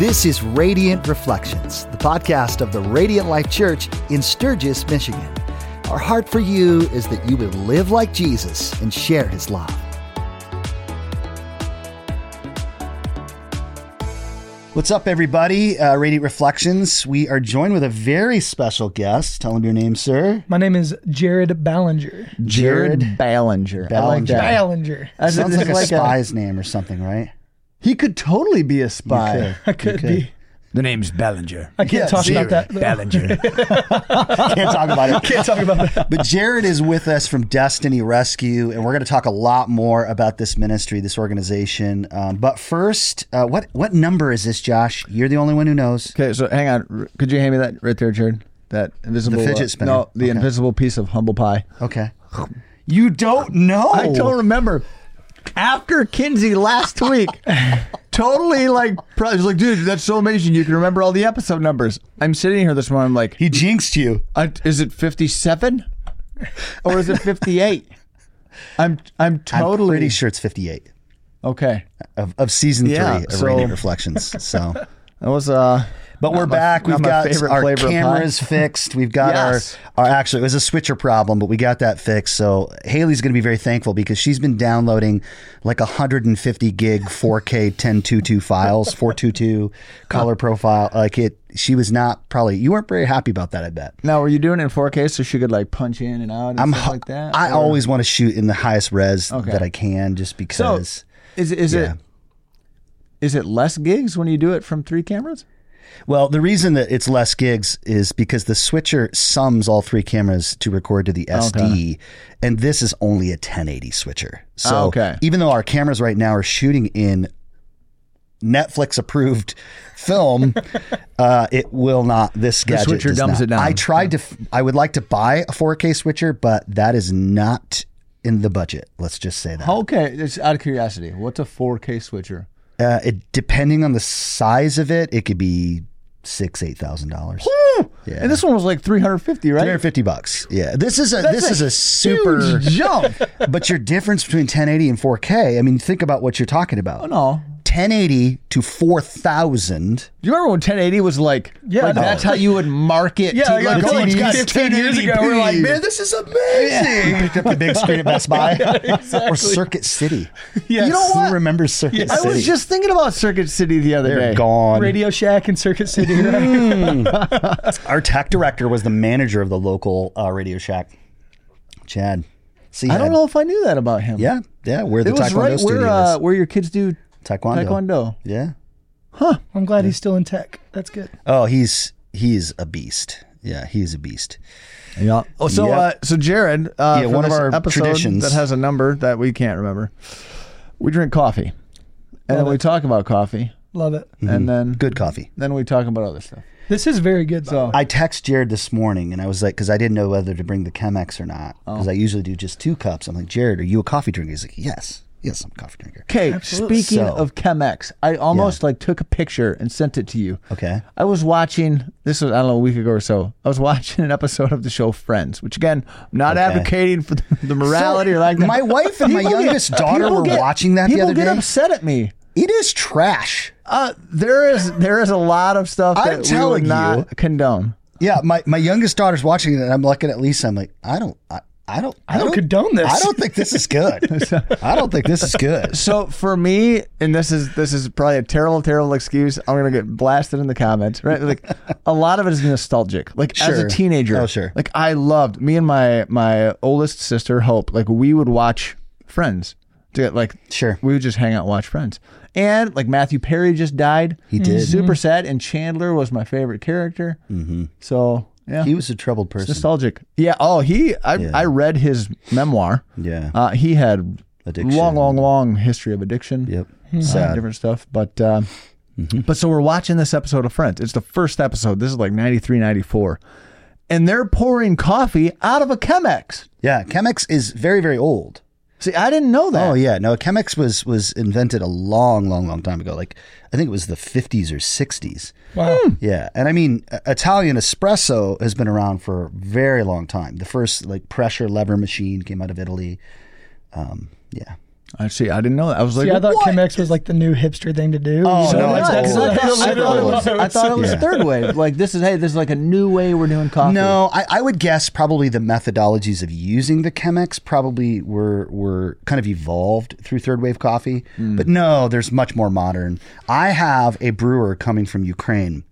This is Radiant Reflections, the podcast of the Radiant Life Church in Sturgis, Michigan. Our heart for you is that you would live like Jesus and share his love. What's up, everybody? Uh, Radiant Reflections. We are joined with a very special guest. Tell him your name, sir. My name is Jared Ballenger. Jared Ballenger. I like Ballenger. that. Ballenger. As Sounds like a spy's name or something, right? He could totally be a spy. I could be. The name's Ballenger. I can't Yeah, talk zero. about that. though. Ballenger. Can't talk about it. Can't talk about that. But Jared is with us from Destiny Rescue, and we're going to talk a lot more about this ministry, this organization. Um, but first, uh, what what number is this, Josh? You're the only one who knows. Okay, so hang on. R- Could you hand me that right there, Jared? That invisible The fidget uh, spinner. No, the Okay. invisible piece of humble pie. Okay. You don't know. I don't remember. After Kinsey last week, totally like, probably like, dude, that's so amazing. You can remember all the episode numbers. I'm sitting here this morning, I'm like, He jinxed you. uh, is it 57 or is it 58? I'm I'm totally I'm pretty sure it's 58 okay. of, of season Yeah, three of so- Radiant Reflections. So, That was uh. But we're my- back. We've got our flavor of pie. cameras fixed. We've got Yes. our, our actually it was a switcher problem, but we got that fixed. So Haley's going to be very thankful because she's been downloading like 150 gig 4K 1022 files, 422 color profile. Like it, she was not probably. You weren't very happy about that. I bet. Now, were you doing it in 4K so she could like punch in and out and I'm stuff like that? I Or- always want to shoot in the highest res Okay. that I can, just because. so is is Yeah. it is it less gigs when you do it from three cameras? Well, the reason that it's less gigs is because the switcher sums all three cameras to record to the SD, and this is only a 1080 switcher. So Oh, okay. even though our cameras right now are shooting in Netflix approved film, uh, it will not. This gadget switcher does dumbs not. it down. I tried to. I would like to buy a 4K switcher, but that is not in the budget. Let's just say that. Okay, it's out of curiosity. What's a 4K switcher? Uh, it, depending on the size of it, it could be six, eight thousand dollars. Yeah. And this one was like 350, right? 350 bucks. Yeah. This is a this a is a super jump. but your difference between 1080 and 4K, I mean think about what you're talking about. oh no. 1080 to 4000. Do you remember when 1080 was like? Yeah, like no. that's how you would market. Yeah, TV yeah, like, go, oh, it's it's got got 15 years ago, we're like, man, this is amazing. You picked up the big screen at Best Buy or Circuit City. Yes. You know what? Who remembers Circuit Yes. I was just thinking about Circuit City the other They're day. gone. Radio Shack and Circuit City. Right? Our tech director was the manager of the local uh, Radio Shack. Chad. See, I don't know if I knew that about him. Yeah, yeah, we're the it was Taekwondo right studio. where uh, is. where your kids do Taekwondo. Taekwondo. Yeah. Huh. I'm glad he's still in tech. That's good. Oh, he's he's a beast. Yeah, he's a beast. Yeah. Oh, so Yep. uh, so Jared, uh, Yeah, one of our episode traditions. that has a number that we can't remember. We drink coffee, and then we talk about coffee, Love it. and then Good coffee. then we talk about other stuff. This is very good. So- So I text Jared this morning and I was like, because I didn't know whether to bring the Chemex or not, Oh. because I usually do just two cups. I'm like, Jared, are you a coffee drinker? He's like, yes, yes, I'm a coffee drinker. Okay, Absolutely. speaking So- of Chemex, I almost like took a picture and sent it to you. Okay. I was watching this was I don't know a week ago or so. I was watching an episode of the show Friends, which again, I'm not Okay. advocating for the, the morality or like that. My wife and my People get- youngest daughter people were get- watching that the people other get day. upset at me. It is trash. Uh, there is there is a lot of stuff I'm that we telling would not you. condone. Yeah, my, my youngest daughter's watching it and I'm looking at Lisa. I'm like, I don't, I, I don't, I, don't condone this. I don't think this is good. I don't think this is good. So for me, and this is this is probably a terrible, terrible excuse. I'm gonna get blasted in the comments, right? Like a lot of it is nostalgic. Like as a teenager, Oh, sure. Like I loved me and my my oldest sister Hope. Like we would watch Friends. To get, like Sure. we would just hang out and watch Friends. And like Matthew Perry just died. He did. Super sad. And Chandler was my favorite character. Mm-hmm. So yeah, He was a troubled person. nostalgic. Yeah. Oh, he. I Yeah. I read his memoir. Yeah. Uh, he had Addiction. long, long, long history of addiction. Yep. Sad. different stuff. But uh, but so we're watching this episode of Friends. It's the first episode. This is like 93, 94. And they're pouring coffee out of a Chemex. Yeah. Chemex is very, very old. See, I didn't know that. Oh yeah, no. Chemex was was invented a long, long, long time ago. Like I think it was the 50s or 60s. Wow. Yeah, and I mean Italian espresso has been around for a very long time. The first like pressure lever machine came out of Italy. Um, yeah, I see. I didn't know that. I was like, See, I thought what? Chemex was like the new hipster thing to do. Oh, You no, it's that's- old. I thought, I thought it was, I thought it was Yeah. third wave. Like this is hey, this is like a new way we're doing coffee. No, I, I would guess probably the methodologies of using the Chemex probably were were kind of evolved through third wave coffee. Hmm. But no, there's much more modern. I have a brewer coming from Ukraine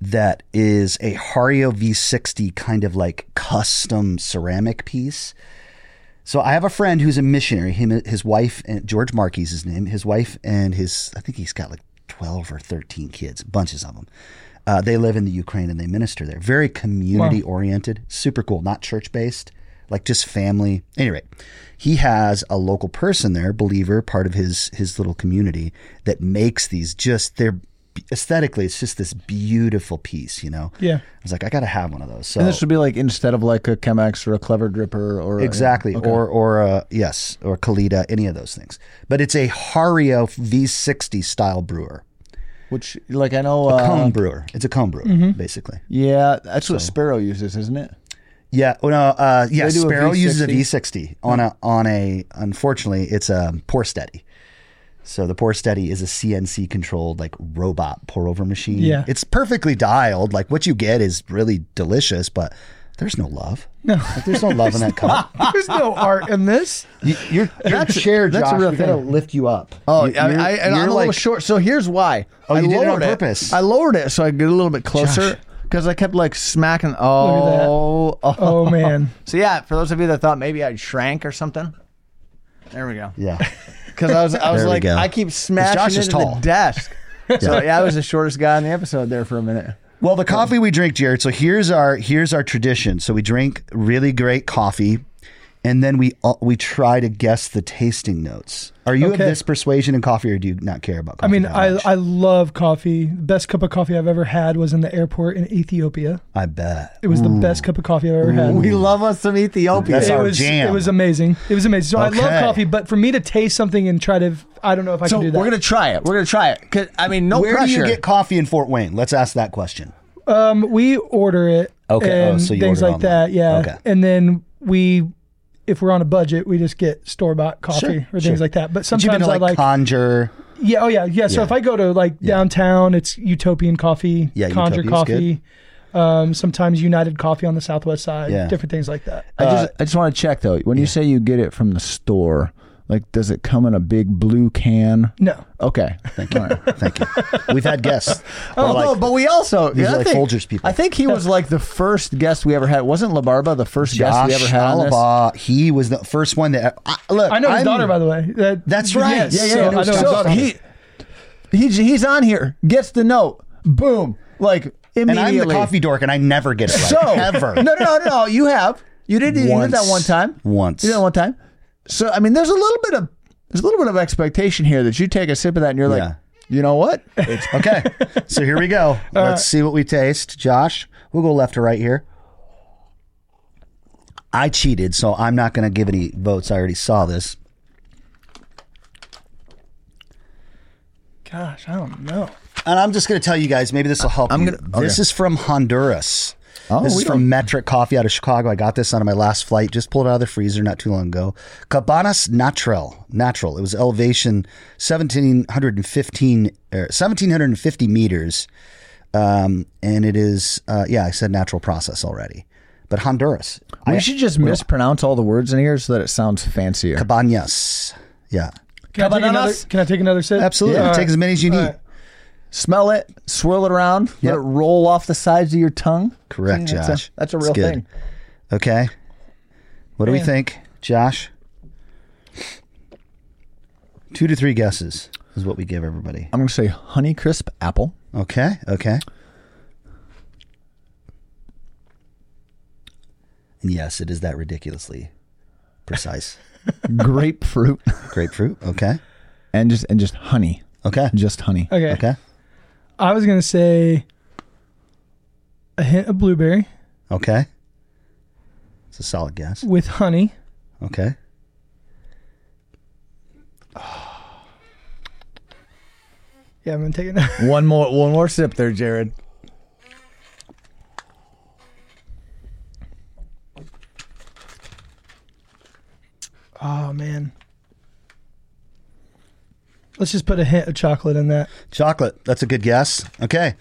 that is a Hario V60 kind of like custom ceramic piece. So I have a friend who's a missionary. Him, his wife, and George Markey's his name. His wife and his, I think he's got like twelve or thirteen kids, bunches of them. Uh, they live in the Ukraine and they minister there. Very community oriented, super cool. Not church based, like just family. Anyway, he has a local person there, believer, part of his his little community that makes these. Just they're aesthetically, it's just this beautiful piece. You know. Yeah. I was like, I got to have one of those. So And this would be like instead of like a Chemex or a Clever Dripper or a- Exactly, Okay. or or uh, yes, or Kalita, any of those things. But it's a Hario V60 style brewer, which like I know. a Uh, cone brewer. It's a cone brewer, Mm-hmm. basically. yeah, that's what Sparrow uses, isn't it? Yeah, well, no, uh, yeah. They do a Sparrow uses a V60? V60 on a on a. Unfortunately, it's a pour steady. So the pour steady is a CNC controlled like robot pour over machine. Yeah. it's perfectly dialed. Like what you get is really delicious, but there's no love. No. Like, there's no love in that cup. There's no art in this. You, your your That's- chair, that's a Josh, real we gotta lift you up. Oh, You- I, you're- I, and you're I'm a little short. So here's why. Oh, I you did it on lowered purpose. I lowered it so I get a little bit closer because I kept like smacking. Oh, oh, Oh man. So yeah, for those of you that thought maybe I shrank or something, there we go. Yeah. Because I was, I was There we like, go. I keep smashing Josh is into the desk. So yeah, I was the shortest guy in the episode there for a minute. Well, the coffee we drink, Jared. So here's our here's our tradition. So we drink really great coffee, and then we uh, we try to guess the tasting notes. Are you of this persuasion in coffee, or do you not care about I coffee? mean, that I, much? I love coffee. The best cup of coffee I've ever had was in the airport in Ethiopia. I bet. It was the best cup of coffee I've ever had. We love us some Ethiopia. That's it our was jam. it was amazing. It was amazing. So I love coffee, but for me to taste something and try to, I don't know if I so can do that. we're gonna try it. We're gonna try it. 'Cause, I mean, no Where pressure. do you get coffee in Fort Wayne? Let's ask that question. Um, we order it. Okay. Oh, And so you things order like online. that. Yeah. Okay. And then we, if we're on a budget, we just get store bought coffee Sure, or sure. things like that. But But sometimes been to I like, like, Conjure. yeah, oh yeah, yeah. So Yeah. if I go to like downtown, it's Utopian Coffee, Yeah, Conjure Utopia's Coffee. Um, sometimes United Coffee on the Southwest side, Yeah. different things like that. I just, I just want to check though. When you say you get it from the store, like, does it come in a big blue can? No, Okay. Thank you. Thank you. We've had guests. Oh, like- no, but we also These yeah, are like think, Folgers people. I think he was like the first guest we ever had. Wasn't Labarba the first guest we ever had? Alaba, he was the first one that. I, look, I know his I'm- daughter by the way. That, That's right. Yes, Yeah, yeah, so yeah, I know his so daughter. he, he's he's on here, gets the note, boom, like immediately. And. I'm the coffee dork, and I never get it right. So ever. no, no, no, no. You have you did you did that one time. Once. You did that one time. So I mean, there's a little bit of there's a little bit of expectation here that you take a sip of that and you're like, Yeah. you know what? It's Okay, so here we go. Let's see what we taste. Josh, we'll go left to right here. I cheated, so I'm not going to give any votes. I already saw this. Gosh, I don't know. And I'm just going to tell you guys, maybe this will help I'm you. gonna- This okay. is from Honduras. Oh, this is from don't- Metric Coffee out of Chicago. I got this on my last flight. Just pulled out of the freezer not too long ago. Cabanas Natural. Natural. It was elevation 1715 er, 1750 meters. Um, and it is uh, yeah, I said natural process already. But Honduras. we I- should just mispronounce all the words in here so that it sounds fancier. Cabanas. Yeah. Can I, take another, Cabanas? can I take another sip? Absolutely. All Take as many as you need. All right. Smell it, swirl it around, Yep. let it roll off the sides of your tongue. Correct, See, that's Josh. A, that's a real good. thing. Okay. What do we think, Josh? Two to three guesses is what we give everybody. I'm gonna say honey crisp apple, Okay. Okay. And yes, it is that ridiculously precise. grapefruit, Grapefruit. Okay. and just and just honey, Okay. just honey. Okay. Okay. I was gonna say a hint of blueberry Okay. It's a solid guess. with honey. Okay. Yeah, I'm gonna take it. One more, one more sip there, Jared. oh man, Let's just put a hint of chocolate in that. Chocolate. That's a good guess. Okay.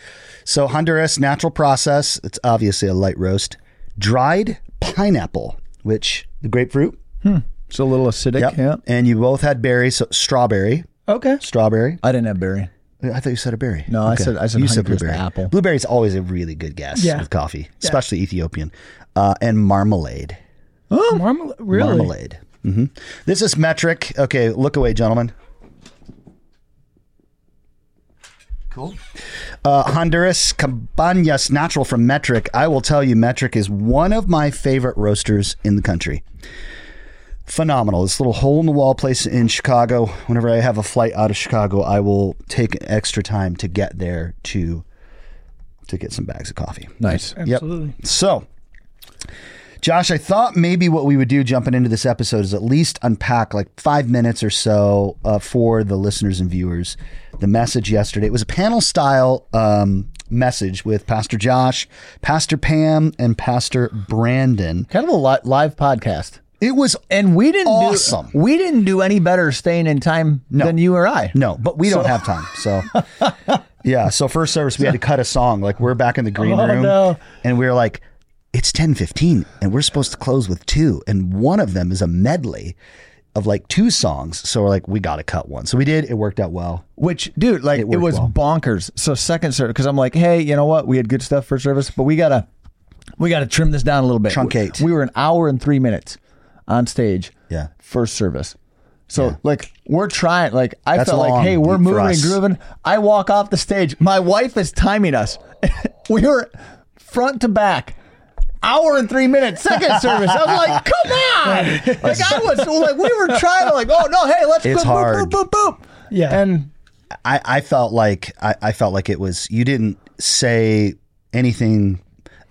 So Honduras natural process. It's obviously a light roast. Dried pineapple, which the grapefruit. Hmm. It's a little acidic. Yep. Yeah. And you both had berries. So strawberry. Okay. Strawberry. I didn't have berry. I thought you said a berry. No, I said- I said you said blueberry. apple. Blueberry's always a really good guess Yeah. with coffee, especially Ethiopian. Uh, and marmalade. Oh, marmalade. Really? Marmalade. hmm This is metric. Okay, look away, gentlemen. Cool. Uh, Honduras Cabañas Natural from Metric. I will tell you, Metric is one of my favorite roasters in the country. Phenomenal. This little hole in the wall place in Chicago. Whenever I have a flight out of Chicago, I will take extra time to get there to to get some bags of coffee. Nice. Absolutely. So, Josh, I thought maybe what we would do jumping into this episode is at least unpack like five minutes or so uh, for the listeners and viewers. The message yesterday it was a panel style um, message with Pastor Josh, Pastor Pam, and Pastor Brandon. Kind of a li- live podcast. It was And we didn't Awesome. do we didn't do any better staying in time than you or I. no, but we don't have time. So, yeah. So first service, we had to cut a song. Like we're back in the green Oh, room, no. and we were like, it's ten fifteen, and we're supposed to close with two, and one of them is a medley of like two songs. So we're like, we got to cut one. So we did. It worked out well. Which, dude, like It it, was well. bonkers. So second service, because I'm like, hey, you know what? We had good stuff for service, but we gotta, we gotta trim this down a little bit. Truncate. We, we were an hour and three minutes on stage. Yeah. First service. So like we're trying. Like I That's felt like, hey, we're moving and grooving. I walk off the stage. My wife is timing us. we were front to back. Hour and three minutes, second service. I was like, "Come on!" Like I was like, we were trying to like, "Oh no, hey, let's It's boop, hard. boop, boop, boop, boop." Yeah. And I, I felt like I, I felt like it was you didn't say anything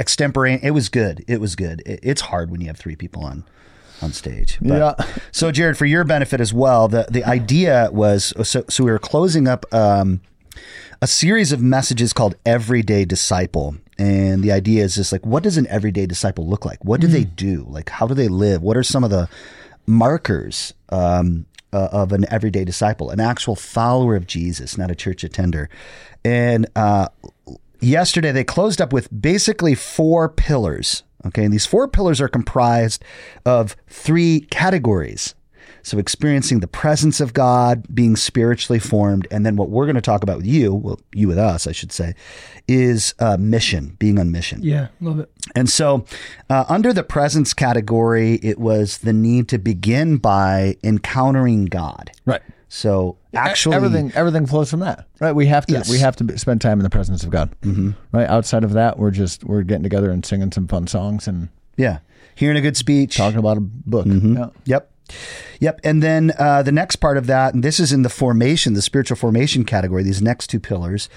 extemporaneous. It was good. It was good. It, it's hard when you have three people on on stage. But- Yeah. So Jared, for your benefit as well, the the idea was so so we were closing up um, a series of messages called Everyday Disciple. And the idea is just like, what does an everyday disciple look like? What do they do? Like, how do they live? What are some of the markers um, uh, of an everyday disciple, an actual follower of Jesus, not a church attender? And uh, yesterday they closed up with basically four pillars. Okay, and these four pillars are comprised of three categories. So, experiencing the presence of God, being spiritually formed, and then what we're going to talk about with you, well, you with us, I should say, is uh, mission, being on mission. yeah. Love it. And so, uh, under the presence category, it was the need to begin by encountering God. right. So, actually, everything everything flows from that, right? We have to Yes. we have to spend time in the presence of God, mm-hmm. right? Outside of that, we're just we're getting together and singing some fun songs and yeah, hearing a good speech, talking about a book. Yeah. Yep. Yep. And then uh, the next part of that, and this is in the formation, the spiritual formation category, these next two pillars,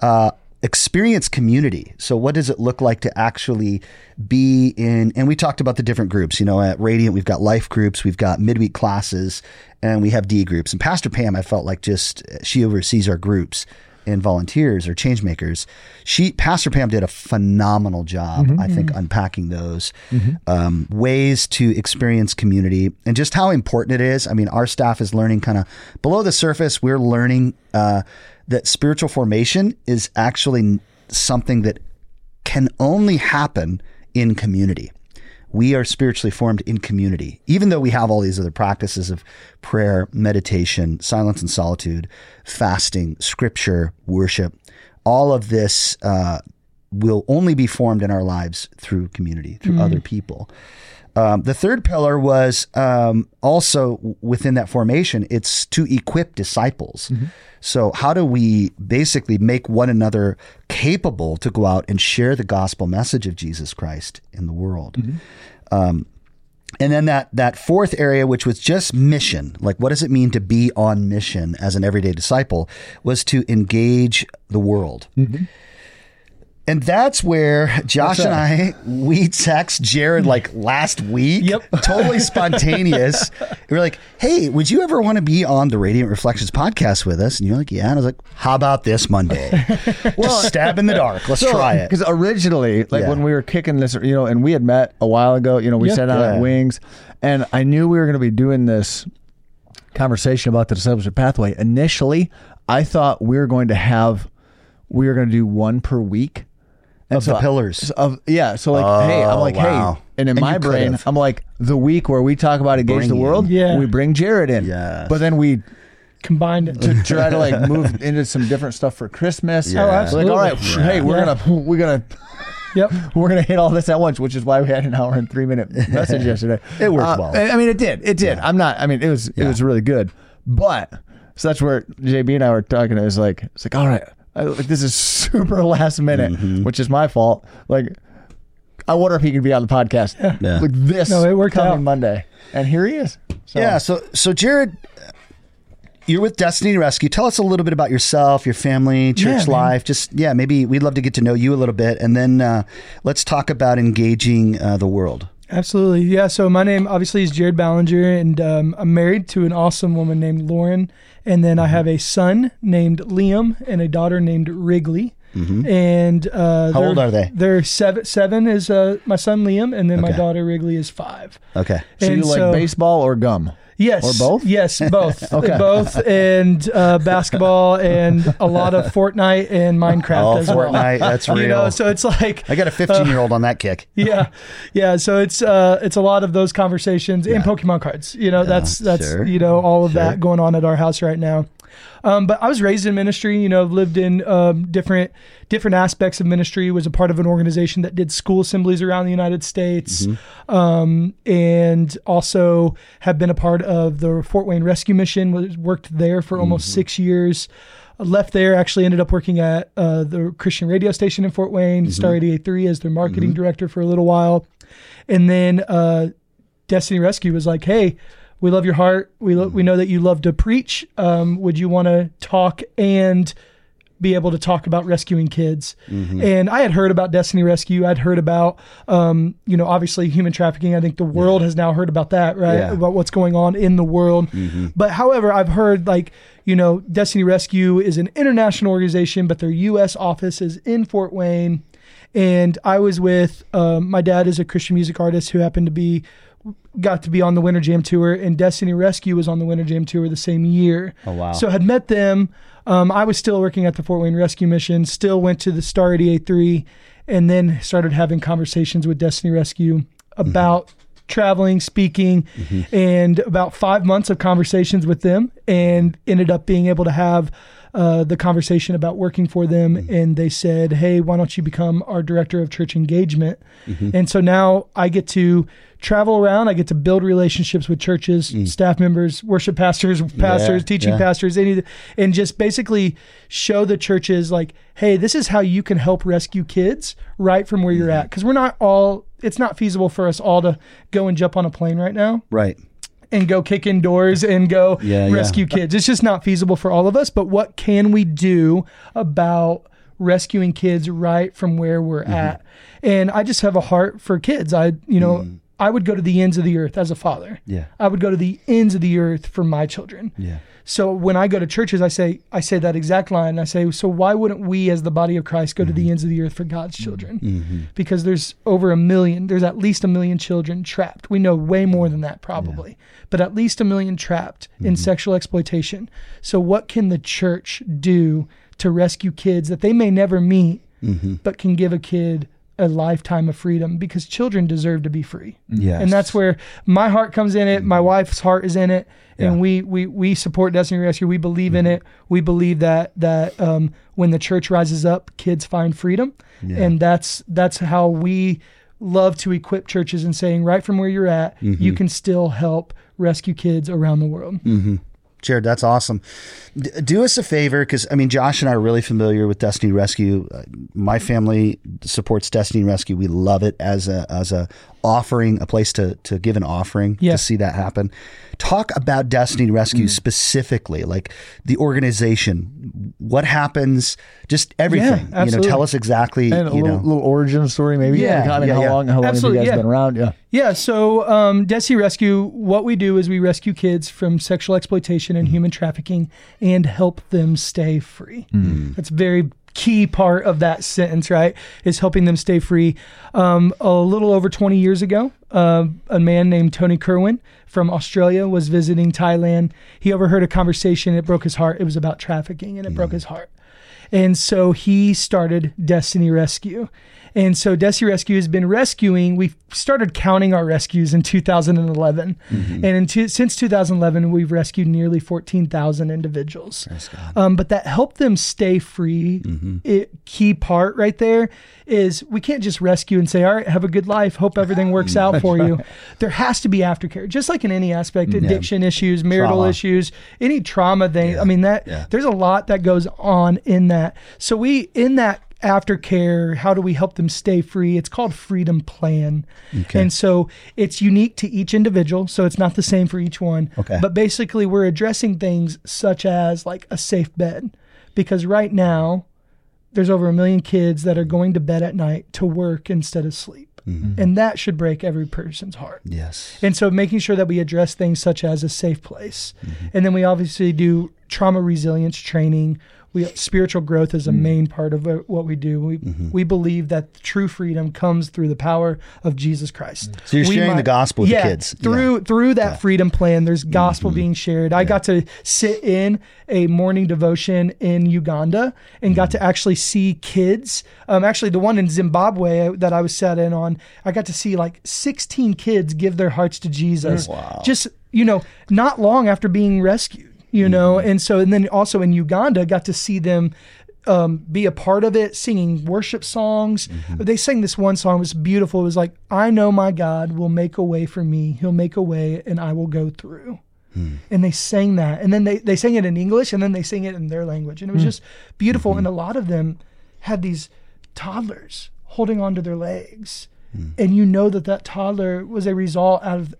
uh, experience community. So, what does it look like to actually be in? And we talked about the different groups. You know, at Radiant, we've got life groups, we've got midweek classes, and we have D groups. And Pastor Pam, I felt like just she oversees our groups and volunteers or change makers. She, Pastor Pam, did a phenomenal job. I think unpacking those um, ways to experience community and just how important it is. I mean, our staff is learning kind of below the surface. We're learning uh, that spiritual formation is actually something that can only happen in community. We are spiritually formed in community, even though we have all these other practices of prayer, meditation, silence and solitude, fasting, scripture, worship. All of this uh, will only be formed in our lives through community, through other people. Um, the third pillar was um, also within that formation, it's to equip disciples. So, how do we basically make one another capable to go out and share the gospel message of Jesus Christ in the world? Um, and then that that fourth area, which was just mission, like what does it mean to be on mission as an everyday disciple, was to engage the world. And that's where Josh and I we text Jared like last week. Yep. Totally spontaneous. we are like, hey, would you ever want to be on the Radiant Reflections podcast with us? And you're like, yeah. And I was like, how about this Monday? Just stab in the dark. Let's try it. Because originally, like Yeah. when we were kicking this, you know, and we had met a while ago, you know, we Yeah. sat down Yeah. at Wings, and I knew we were going to be doing this conversation about the discipleship pathway. Initially, I thought we were going to have we were going to do one per week. And Of the pillars. of yeah, so like, hey, I'm Oh, like, wow. hey, and in And my brain, could've. I'm like, the week where we talk about engage Bring the in. world, Yeah. we bring Jared in, yeah, but then we Combined it. to try to like move into some different stuff for Christmas. Yeah. Oh, Like, all right, Yeah. hey, we're Yeah. gonna we're gonna Yep. we're gonna hit all this at once, which is why we had an hour and three minute message yesterday. It worked Uh, well. I I mean, it did. It did. I'm not. I mean, it was it was really good. But so that's where JB and I were talking. It was like it's like all right, I, like this is super last minute, Mm-hmm. which is my fault. Like, I wonder if he could be on the podcast. Yeah. Like this. No, it worked coming out. Monday, and here he is. So, Yeah. So, so Jared, you're with Destiny Rescue. Tell us a little bit about yourself, your family, church man. life. Just yeah, maybe we'd love to get to know you a little bit, and then uh, let's talk about engaging uh, the world. Absolutely. Yeah. So my name obviously is Jared Ballenger, and um, I'm married to an awesome woman named Lauren. And then I have a son named Liam and a daughter named Wrigley. And uh, How old are they? They're seven. Seven is uh, my son Liam, and then my Okay. daughter Wrigley is five. Okay. So you like so- baseball or gum? Yes. Or both? Yes, both. Okay. Both and uh, basketball and a lot of Fortnite and Minecraft Oh, as well. Fortnite, that's You know, real. so it's like I got a 15 year old on that kick. yeah, yeah. So it's uh, it's a lot of those conversations and Pokemon cards. You know, that's that's sure. you know all of Sure. that going on at our house right now. Um, but I was raised in ministry. You know, lived in um, different different aspects of ministry. Was a part of an organization that did school assemblies around the United States, um, and also have been a part of the Fort Wayne Rescue Mission. Was worked there for almost six years. I left there. Actually, ended up working at uh, the Christian radio station in Fort Wayne. Star 88.3 as their marketing director for a little while, and then uh, Destiny Rescue was like, "Hey, we love your heart. We lo- we know that you love to preach. Um, would you want to talk and be able to talk about rescuing kids?" And I had heard about Destiny Rescue. I'd heard about, um, you know, obviously human trafficking. I think the world has now heard about that, right? Yeah. About what's going on in the world. But however, I've heard like. You know, Destiny Rescue is an international organization, but their U.S. office is in Fort Wayne. And I was with um, my dad is a Christian music artist who happened to be got to be on the Winter Jam tour, and Destiny Rescue was on the Winter Jam tour the same year. Oh, wow. So had met them. Um, I was still working at the Fort Wayne Rescue Mission. Still went to the Star 88.3, and then started having conversations with Destiny Rescue about traveling, speaking, and about five months of conversations with them, and ended up being able to have uh, the conversation about working for them. And they said, "Hey, why don't you become our director of church engagement?" And so now I get to travel around. I get to build relationships with churches, staff members, worship pastors, pastors, teaching yeah. pastors, any, and just basically show the churches like, "Hey, this is how you can help rescue kids right from where you're Mm-hmm. at." Because we're not all. It's not feasible for us all to go and jump on a plane right now Right. And go kick in doors and go Yeah, yeah. rescue kids. It's just not feasible for all of us. But what can we do about rescuing kids right from where we're Mm-hmm. at? And I just have a heart for kids. I, you know, I would go to the ends of the earth as a father. Mm. Yeah. I would go to the ends of the earth for my children. Yeah. So when I go to churches, I say I say that exact line. I say, so why wouldn't we, as the body of Christ, go to Mm-hmm. the ends of the earth for God's mm-hmm. children? Mm-hmm. Because there's over a million. There's at least a million children trapped. We know way more than that probably, but at least a million trapped in mm-hmm. sexual exploitation. So what can the church do to rescue kids that they may never meet, but can give a kid a lifetime of freedom? Because children deserve to be free. Yes. And that's where my heart comes in it. My wife's heart is in it, and Yeah. Mm-hmm. we we we support Destiny Rescue. We believe in it. We believe that that um, when the church rises up, kids find freedom, and that's that's how we love to equip churches and saying right from where you're at, Mm-hmm. you can still help rescue kids around the world. Jared, that's awesome. D- do us a favor, because I mean, Josh and I are really familiar with Destiny Rescue. Uh, my family supports Destiny Rescue. We love it as a as a offering, a place to to give an offering Yeah. to see that happen. Talk about Destiny Mm. Rescue specifically, like the organization, what happens, just everything. you know, tell us exactly. And a you little, know, little origin story, maybe. Yeah, I mean, yeah, how yeah. long? How long have you guys yeah. been around? Yeah. Yeah, so um, Destiny Rescue, what we do is we rescue kids from sexual exploitation and human trafficking and help them stay free. That's very key part of that sentence, right? Is helping them stay free. Um, a little over 20 years ago, uh, a man named Tony Kirwan from Australia was visiting Thailand. He overheard a conversation. It broke his heart. It was about trafficking, and it broke his heart. And so he started Destiny Rescue. And so Destiny Rescue has been rescuing. We started counting our rescues in 2011, and in two, since 2011, we've rescued nearly 14,000 individuals. Um, but that helped them stay free. It, key part right there is we can't just rescue and say, "All right, have a good life. Hope everything works out for you." There has to be aftercare, just like in any aspect, addiction issues, marital Trauma. issues, any trauma thing. I mean that Yeah. there's a lot that goes on in that. So we in that aftercare, how do we help them stay free? It's called Freedom Plan. okay. And so it's unique to each individual, so it's not the same for each one. Okay. But basically we're addressing things such as like a safe bed because right now there's over a million kids that are going to bed at night to work instead of sleep. Mm-hmm. And that should break every person's heart. Yes. And so making sure that we address things such as a safe place. Mm-hmm. And then we obviously do trauma resilience training. We spiritual growth is a hmm. main part of uh, what we do. We mm-hmm. we believe that true freedom comes through the power of Jesus Christ. Mm. So you're We sharing the gospel with the kids. Through through that freedom plan, there's mm-hmm. gospel being shared. I got to sit in a morning devotion in Uganda and got to mm-hmm. actually see kids. Um, actually, the one in Zimbabwe uh, that I was sat in on, I got to see like 16 kids give their hearts to Jesus. Just you know, not long after being rescued. You know, mm-hmm. and so and then also in Uganda, got to see them um, be a part of it, singing worship songs. Mm-hmm. They sang this one song, it was beautiful. It was like, I know my God will make a way for me. He'll make a way and I will go through. Hmm. And they sang that. And then they, they sang it in English and then they sang it in their language. And it was hmm. just beautiful. And mm-hmm. a lot of them had these toddlers holding onto their legs. Hmm. And you know that that toddler was a result out of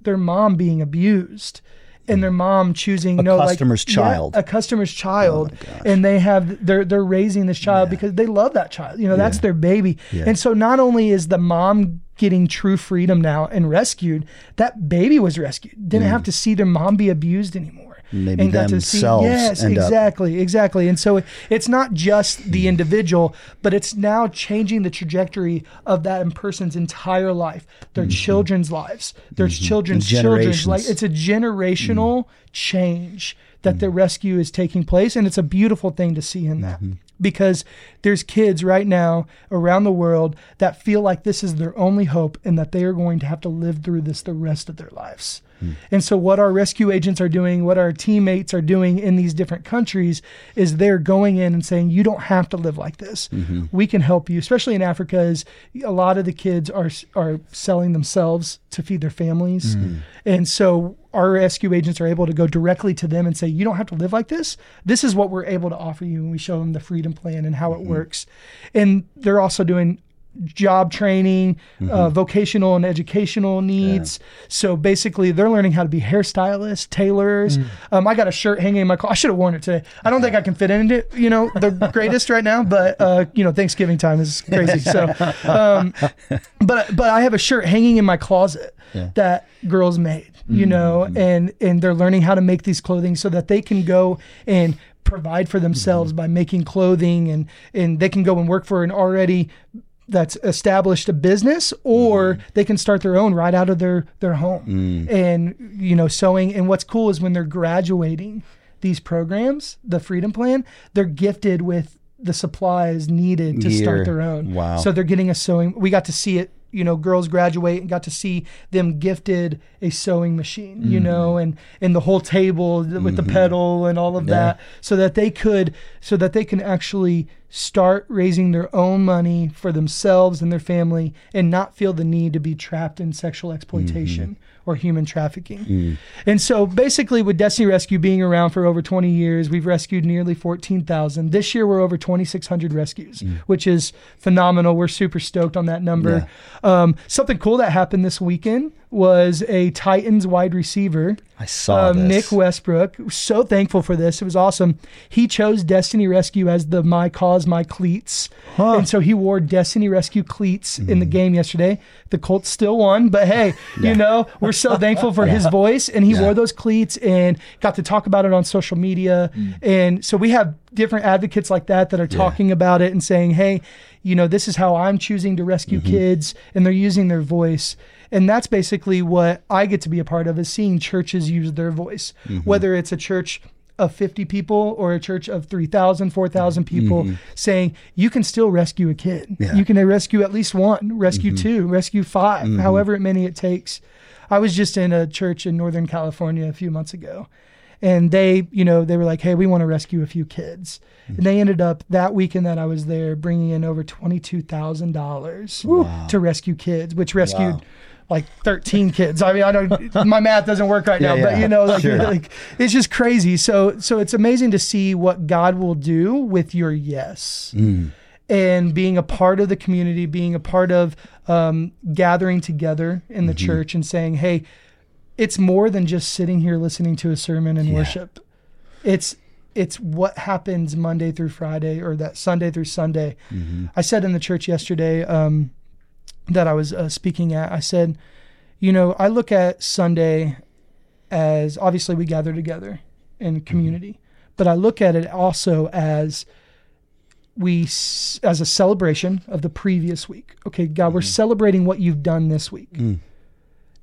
their mom being abused. And their mom choosing A no like- customer's Yeah, child. Oh a customer's oh child, and they have they're they're raising this child because they love that child. You know, that's their baby. And so not only is the mom getting true freedom now and rescued, that baby was rescued. Didn't mm. have to see their mom be abused anymore. Mm. Maybe and got to see themselves yes, end up- exactly, exactly. And so it's not just the individual, but it's now changing the trajectory of that person's entire life, their mm-hmm. children's lives, their mm-hmm. children's And children's. Like it's a generational mm. change that mm. the rescue is taking place and it's a beautiful thing to see in that mm-hmm. because there's kids right now around the world that feel like this is their only hope and that they are going to have to live through this the rest of their lives. Hmm. And so what our rescue agents are doing, what our teammates are doing in these different countries is they're going in and saying you don't have to live like this. Mm-hmm. We can help you, especially in Africa is a lot of the kids are are selling themselves to feed their families. Mm-hmm. And so our rescue agents are able to go directly to them and say, You don't have to live like this. This is what we're able to offer you. And we show them the freedom plan and how it mm-hmm. works. And they're also doing job training, uh, vocational and educational needs. So basically, they're learning how to be hairstylists, tailors. Um, I got a shirt hanging in my car. I should have worn it today. I don't think I can fit into it, you know, the greatest right now, but, uh, you know, Thanksgiving time is crazy. So, um, but but I have a shirt hanging in my closet that girls made, you know, and and they're learning how to make these clothing so that they can go and provide for themselves by making clothing and and they can go and work for an already that's established a business or mm-hmm. they can start their own right out of their their home mm. and you know sewing and what's cool is when they're graduating these programs the freedom plan they're gifted with the supplies needed to Gear. start their own Wow. so they're getting a sewing we got to see it you know girls graduate and got to see them gifted a sewing machine you mm-hmm. know and and the whole table with the mm-hmm. pedal and all of that so that they could so that they can actually start raising their own money for themselves and their family and not feel the need to be trapped in sexual exploitation mm-hmm. Or human trafficking. And so basically with Destiny Rescue being around for over 20 years, we've rescued nearly 14,000. This year we're over 2600 rescues, which is phenomenal. We're super stoked on that number. Um, something cool that happened this weekend was a Titans wide receiver I saw um, this. Nick Westbrook. So thankful for this. It was awesome. He chose Destiny Rescue as the My Cause, My Cleats. And so he wore Destiny Rescue cleats in Mm. the game yesterday. The Colts still won, but hey, you know, we're so thankful for his voice. And he Yeah. wore those cleats and got to talk about it on social media. Mm. And so we have different advocates like that that are talking about it and saying, hey, you know, this is how I'm choosing to rescue Mm-hmm. kids. And they're using their voice. And that's basically what I get to be a part of is seeing churches use their voice, mm-hmm. whether it's a church of 50 people or a church of 3,000, 4,000 mm-hmm. people saying you can still rescue a kid. Yeah. You can rescue at least one, rescue mm-hmm. two, rescue 5 however many it takes. I was just in a church in Northern California a few months ago and they, you know, they were like, "Hey, we want to rescue a few kids," and they ended up that weekend that I was there bringing in over twenty two thousand dollars to rescue kids, which rescued. Wow. Like thirteen kids. I mean, I don't. My math doesn't work right now, Yeah, but you know, like, Sure. like it's just crazy. So, so it's amazing to see what God will do with your yes Mm. and being a part of the community, being a part of um, gathering together in the Mm-hmm. church and saying, hey, it's more than just sitting here listening to a sermon and Yeah. worship. It's it's what happens Monday through Friday or that Sunday through Sunday. Mm-hmm. I said in the church yesterday um, that I was uh, speaking at, I said, you know, I look at Sunday as obviously we gather together in mm-hmm. community, but I look at it also as we as a celebration of the previous week. Okay, God, we're mm-hmm. celebrating what you've done this week. Mm.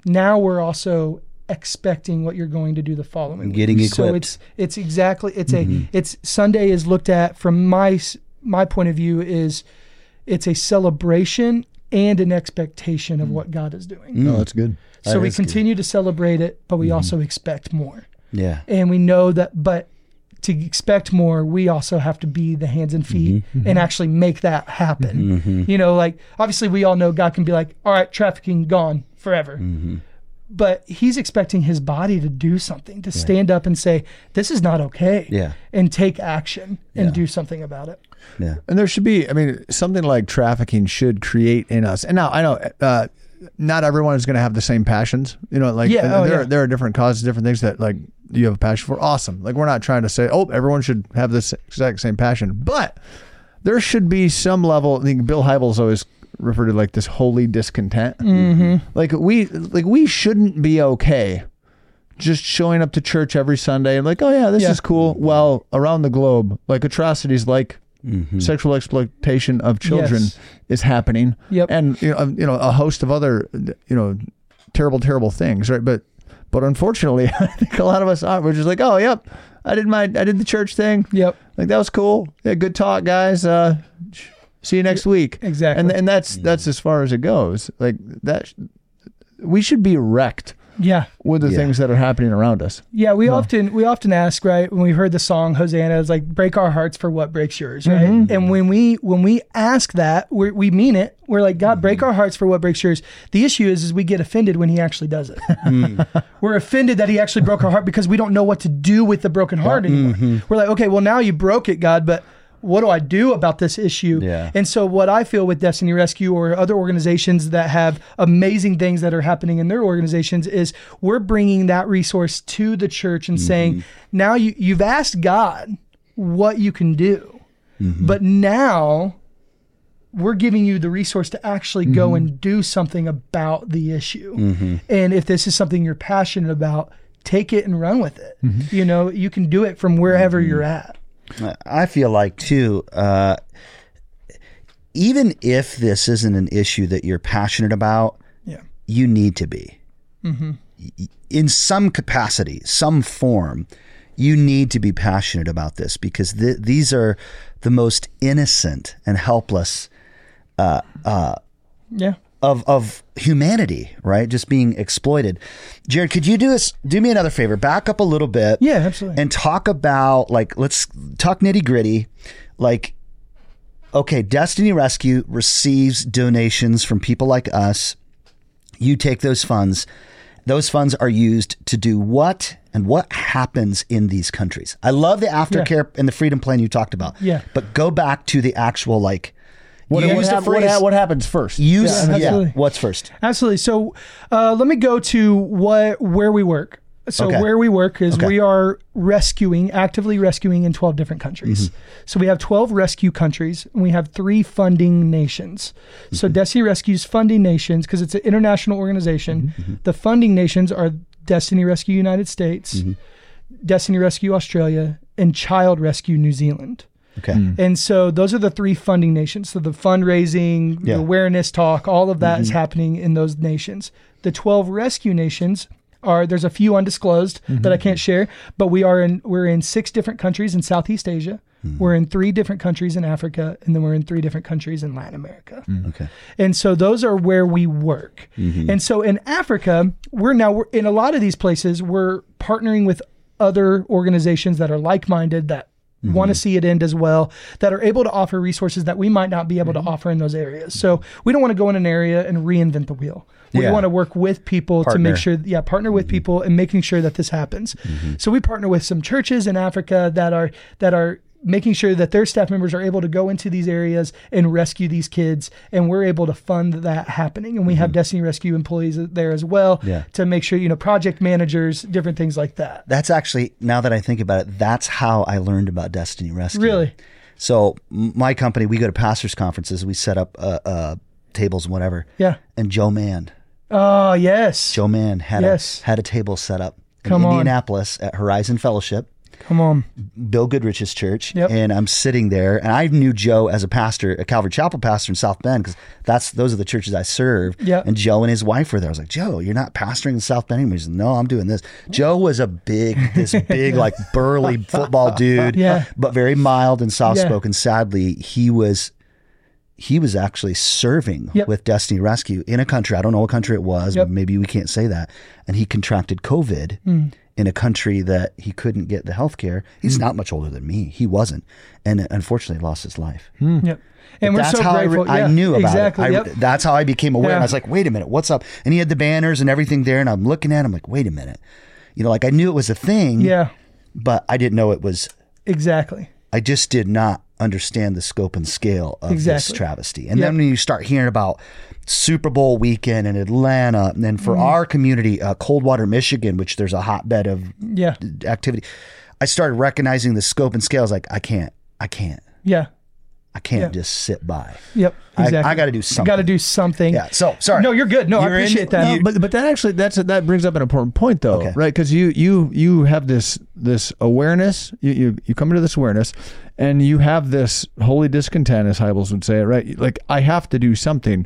Now we're also expecting what you're going to do the following week. Getting So it's it's exactly it's a mm-hmm. it's Sunday is looked at from my my point of view is it's a celebration and an expectation of mm. what God is doing. No, that's good. So That we is good. continue to celebrate it, but we mm-hmm. also expect more. Yeah. and we know that but to expect more we also have to be the hands and feet mm-hmm. and mm-hmm. actually make that happen. You know like obviously we all know god can be like all right trafficking gone forever but he's expecting his body to do something to stand up and say this is not okay Yeah. and take action and Yeah. do something about it Yeah. And there should be, I mean, something like trafficking should create in us. And now I know uh, not everyone is going to have the same passions. You know, like Yeah, oh, there, yeah. there are different causes, different things that like you have a passion for. Awesome. Like we're not trying to say, oh, everyone should have this exact same passion, but there should be some level. I think Bill Hybels always referred to like this holy discontent. Mm-hmm. Like we, like we shouldn't be okay just showing up to church every Sunday and like, oh yeah, this Yeah. is cool. Well, around the globe, like atrocities like sexual exploitation of children Yes. is happening. Yep. And you know, um, you know, a host of other, you know, terrible, terrible things, right? But, but unfortunately, I think a lot of us are. We're just like, oh, yep, I did my, I did the church thing. yep Like that was cool. Yeah, good talk, guys. Uh, see you next week. exactly And and that's mm. that's as far as it goes. Like that, we should be wrecked yeah with the Yeah. things that are happening around us. Yeah, we often we often ask right when we heard the song Hosanna, it's like break our hearts for what breaks yours, right? Mm-hmm. And when we when we ask that, we we mean it. We're like God, break mm-hmm. our hearts for what breaks yours. The issue is, is we get offended when He actually does it. Mm. We're offended that He actually broke our heart because we don't know what to do with the broken heart mm-hmm. anymore. We're like, okay, well now you broke it, God, but what do I do about this issue? Yeah. And so, what I feel with Destiny Rescue or other organizations that have amazing things that are happening in their organizations is we're bringing that resource to the church and saying, mm-hmm. now you, you've asked God what you can do, mm-hmm. but now we're giving you the resource to actually go mm-hmm. and do something about the issue. And if this is something you're passionate about, take it and run with it. You know, you can do it from wherever you're at. I feel like too, uh, even if this isn't an issue that you're passionate about, Yeah. you need to be. Y- In some capacity, some form, you need to be passionate about this because th- these are the most innocent and helpless uh, uh, Yeah. Of of humanity, right? Just being exploited. Jared, could you do us do me another favor? Back up a little bit. Yeah, absolutely. And talk about like let's talk nitty gritty. Like, okay, Destiny Rescue receives donations from people like us. You take those funds. Those funds are used to do what and what happens in these countries. I love the aftercare and the freedom plan you talked about. Yeah. But go back to the actual like What, what, hap- what, ha- what happens first? Use Yeah, yeah, absolutely. What's first? Absolutely. So uh, let me go to what where we work. So Okay. where we work is Okay. we are rescuing, actively rescuing in 12 different countries. Mm-hmm. So we have 12 rescue countries and we have three funding nations. So Mm-hmm. Destiny Rescues funding nations because it's an international organization. Mm-hmm. The funding nations are Destiny Rescue United States, Mm-hmm. Destiny Rescue Australia, and Child Rescue New Zealand. Okay. Mm. And so those are the three funding nations. So the fundraising, Yeah. the awareness talk, all of that is mm-hmm. happening in those nations. The 12 rescue nations are there's a few undisclosed that I mm-hmm. can't share, but we are in we're in six different countries in Southeast Asia. Mm. We're in three different countries in Africa, and then we're in three different countries in Latin America. Mm. Okay. And so those are where we work. Mm-hmm. And so in Africa, we're now we're, in a lot of these places, we're partnering with other organizations that are like-minded that want to mm-hmm. see it end as well, that are able to offer resources that we might not be able to mm-hmm. offer in those areas. So we don't want to go in an area and reinvent the wheel. We Yeah. want to work with people to make sure, yeah, partner with mm-hmm. people and making sure that this happens. So we partner with some churches in Africa that are that are making sure that their staff members are able to go into these areas and rescue these kids and we're able to fund that happening and we have destiny rescue employees there as well Yeah. to make sure you know project managers different things like that That's actually now that I think about it, that's how I learned about Destiny Rescue. Really? So my company, we go to pastors' conferences. We set up uh, uh, tables and whatever. yeah And Joe Mann, oh yes Joe Mann had Yes. a had a table set up in Come on. Indianapolis at Horizon Fellowship. Come on Bill Goodrich's church, Yep. and I'm sitting there, and I knew Joe as a pastor, a Calvary Chapel pastor in South Bend, because that's those are the churches I serve. Yep. And Joe and his wife were there. I was like, Joe, you're not pastoring in South Bend anymore. He said, No, I'm doing this. Joe was a big, this big, like burly football dude, Yeah. but very mild and soft spoken. Sadly, he was. He was actually serving Yep. with Destiny Rescue in a country. I don't know what country it was. Yep. Maybe we can't say that. And he contracted COVID Hmm. In a country that he couldn't get the health care. He's Hmm. not much older than me. He wasn't. And unfortunately lost his life. yep and we're that's so how I, grateful re- I knew about exactly it. I, yep. That's how I became aware. Yeah. And I was like, wait a minute, what's up? And he had the banners and everything there. And I'm looking at him like, wait a minute. You know, like I knew it was a thing, yeah but I didn't know it was, exactly I just did not understand the scope and scale of this travesty. And Yep. then when you start hearing about Super Bowl weekend in Atlanta, and then Mm. for our community, uh, Coldwater, Michigan, which there's a hotbed of yeah activity, I started recognizing the scope and scale. I was like, I can't, I can't, yeah I can't Yeah. just sit by. yep I- exactly I gotta do something. got to do something Yeah. So sorry. no you're good no i You're in- appreciate that No, but but that actually that's that brings up an important point though, Okay. right? Because you you you have this this awareness. You, you you come into this awareness, and you have this holy discontent, as Hybels would say it, right? Like I have to do something.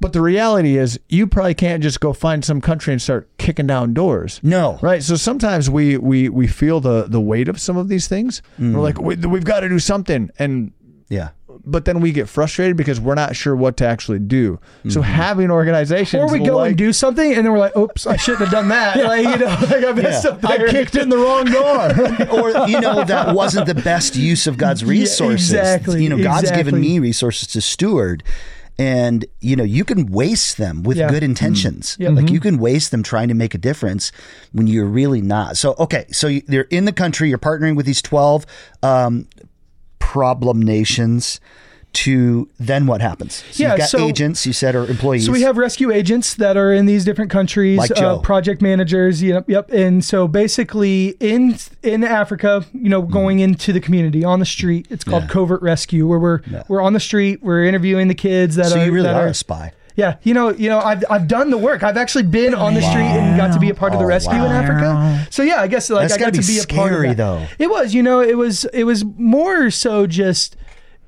But the reality is, you probably can't just go find some country and start kicking down doors. No. Right. So sometimes we we we feel the the weight of some of these things. Mm. We're like, we, we've got to do something, and Yeah. but then we get frustrated because we're not sure what to actually do. So Mm-hmm. having organizations, or we go like, and do something and then we're like oops i shouldn't have done that like you know like i messed Yeah. up there I kicked in the wrong door. or you know that wasn't the best use of God's resources. exactly, You know, God's given me resources to steward. And you know, you can waste them with Yeah. good intentions. Yeah. Like you can waste them trying to make a difference when you're really not. So, okay, so you- you're in the country. You're partnering with these twelve um, problem nations. To then, what happens? So Yeah, you've got so- agents. You said or employees. So we have rescue agents that are in these different countries, Like uh, project managers. Yep, yep. And so basically, in in Africa, you know, going into the community on the street, it's called Mm. Yeah. covert rescue, where we're we're on the street, we're interviewing the kids that So are you really that are a spy. Yeah, you know, you know, I've I've done the work. I've actually been on the street and got to be a part of the Oh, rescue in. Africa. So yeah, I guess like That's I got gotta be be a part of that. though. It was, you know, it was it was more so just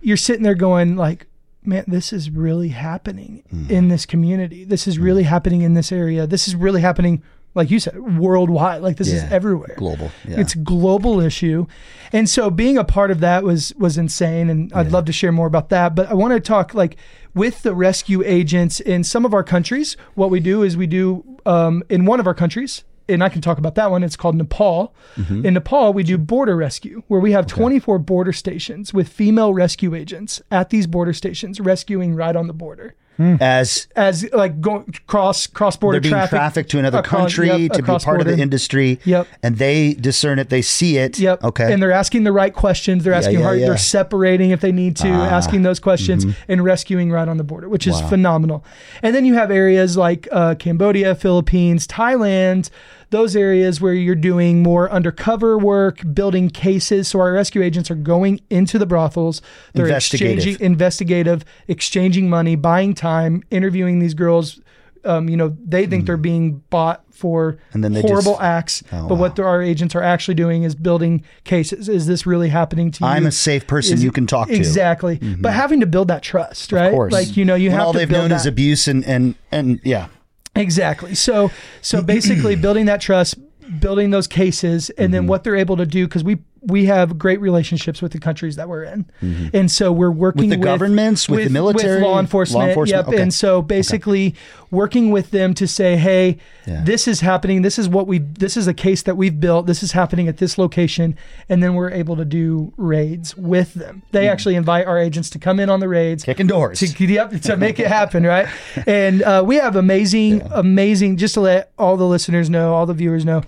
you're sitting there going like, man, this is really happening Mm. in this community. This is really happening in this area. This is really happening, like you said, worldwide. Like this is everywhere. Global. Yeah. It's a global issue. And so being a part of that was was insane and I'd love to share more about that, but I want to talk like with the rescue agents in some of our countries, what we do is we do um, in one of our countries and I can talk about that one. It's called Nepal. Mm-hmm. In Nepal, we do border rescue, where we have 24 border stations with female rescue agents at these border stations, rescuing right on the border as as like going cross cross border they're being traffic trafficked to another across- country yep, to be part across of the industry. Yep. And they discern it, they see it. Yep. Okay. And they're asking the right questions. They're asking yeah, hard. yeah. Ah. They're separating if they need to, asking those questions and rescuing right on the border, which is mm-hmm. Wow. phenomenal. And then you have areas like uh, Cambodia, Philippines, Thailand. Those areas where you're doing more undercover work, building cases. So our rescue agents are going into the brothels. They're Investigative. exchanging investigative, exchanging money, buying time, interviewing these girls um, you know, they think they're being bought for Hmm. And then they horrible just- acts. Oh, but wow. what our agents are actually doing is building cases. Is this really happening to you? I'm a safe person Is- you can talk to. Exactly. But having to build that trust, right? Of course. Like you know, you when have all to they've known that. is abuse and and and yeah. Exactly. So so basically building that trust, building those cases, and Mm-hmm. then what they're able to do because we we have great relationships with the countries that we're in, and so we're working Mm-hmm. the governments, with the military, with law law enforcement. enforcement? Yep. Okay. And so basically working with them to say, hey, Yeah. this is happening. This is what we. This is a case that we've built. This is happening at this location, and then we're able to do raids with them. They actually invite our agents to come in on the raids Kicking doors. to yep, to make it happen, right? And uh, we have amazing, amazing. Just to let all the listeners know, all the viewers know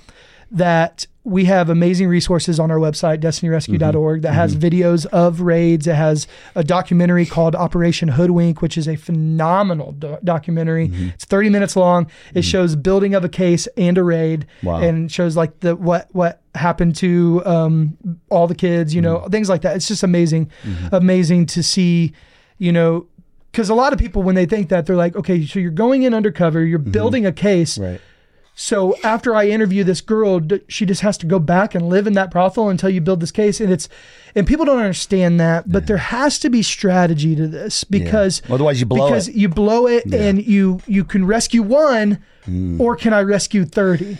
that we have amazing resources on our website, destinyrescue.org, that has mm-hmm. videos of raids. It has a documentary called Operation Hoodwink, which is a phenomenal do- documentary. Mm-hmm. It's 30 minutes long. It mm-hmm. shows building of a case and a raid, Wow. and shows like the what what happened to um, all the kids, you know, things like that. It's just amazing, amazing to see, you know, because a lot of people when they think that they're like, okay, so you're going in undercover, you're building a case. right. So after I interview this girl, she just has to go back and live in that brothel until you build this case, and it's and people don't understand that, but there has to be strategy to this because Otherwise you blow because it. you blow it and you you can rescue one, Mm. or can I rescue thirty,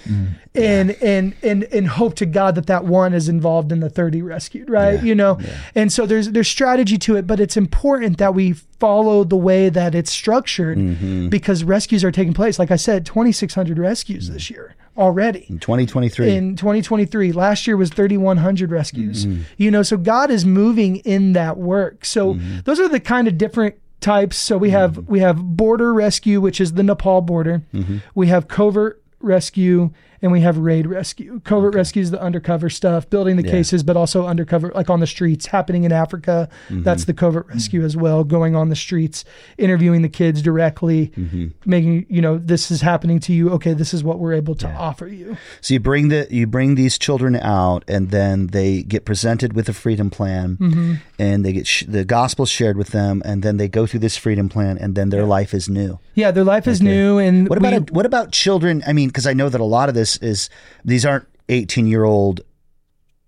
and and and and hope to God that that one is involved in the thirty rescued, right? You know, and so there's there's strategy to it, but it's important that we follow the way that it's structured Mm-hmm. because rescues are taking place. Like I said, 2,600 rescues this year already In 2023. in 2023 last year was 3100 rescues Mm-hmm. you know so god is moving in that work so Mm-hmm. those are the kind of different types. So we have we have border rescue which is the nepal border. Mm-hmm. we have covert rescue and we have raid rescue covert rescue is the undercover stuff building the cases but also undercover like on the streets happening in africa Mm-hmm. that's the covert rescue as well going on the streets interviewing the kids directly Mm-hmm. making you know this is happening to you okay this is what we're able to offer you So you bring the you bring these children out, and then they get presented with a freedom plan, Mm-hmm. and they get sh- the gospel shared with them, and then they go through this freedom plan, and then their life is new. Yeah, their life is new, and What about we- a, what about children? I mean, because I know that a lot of this is these aren't eighteen year old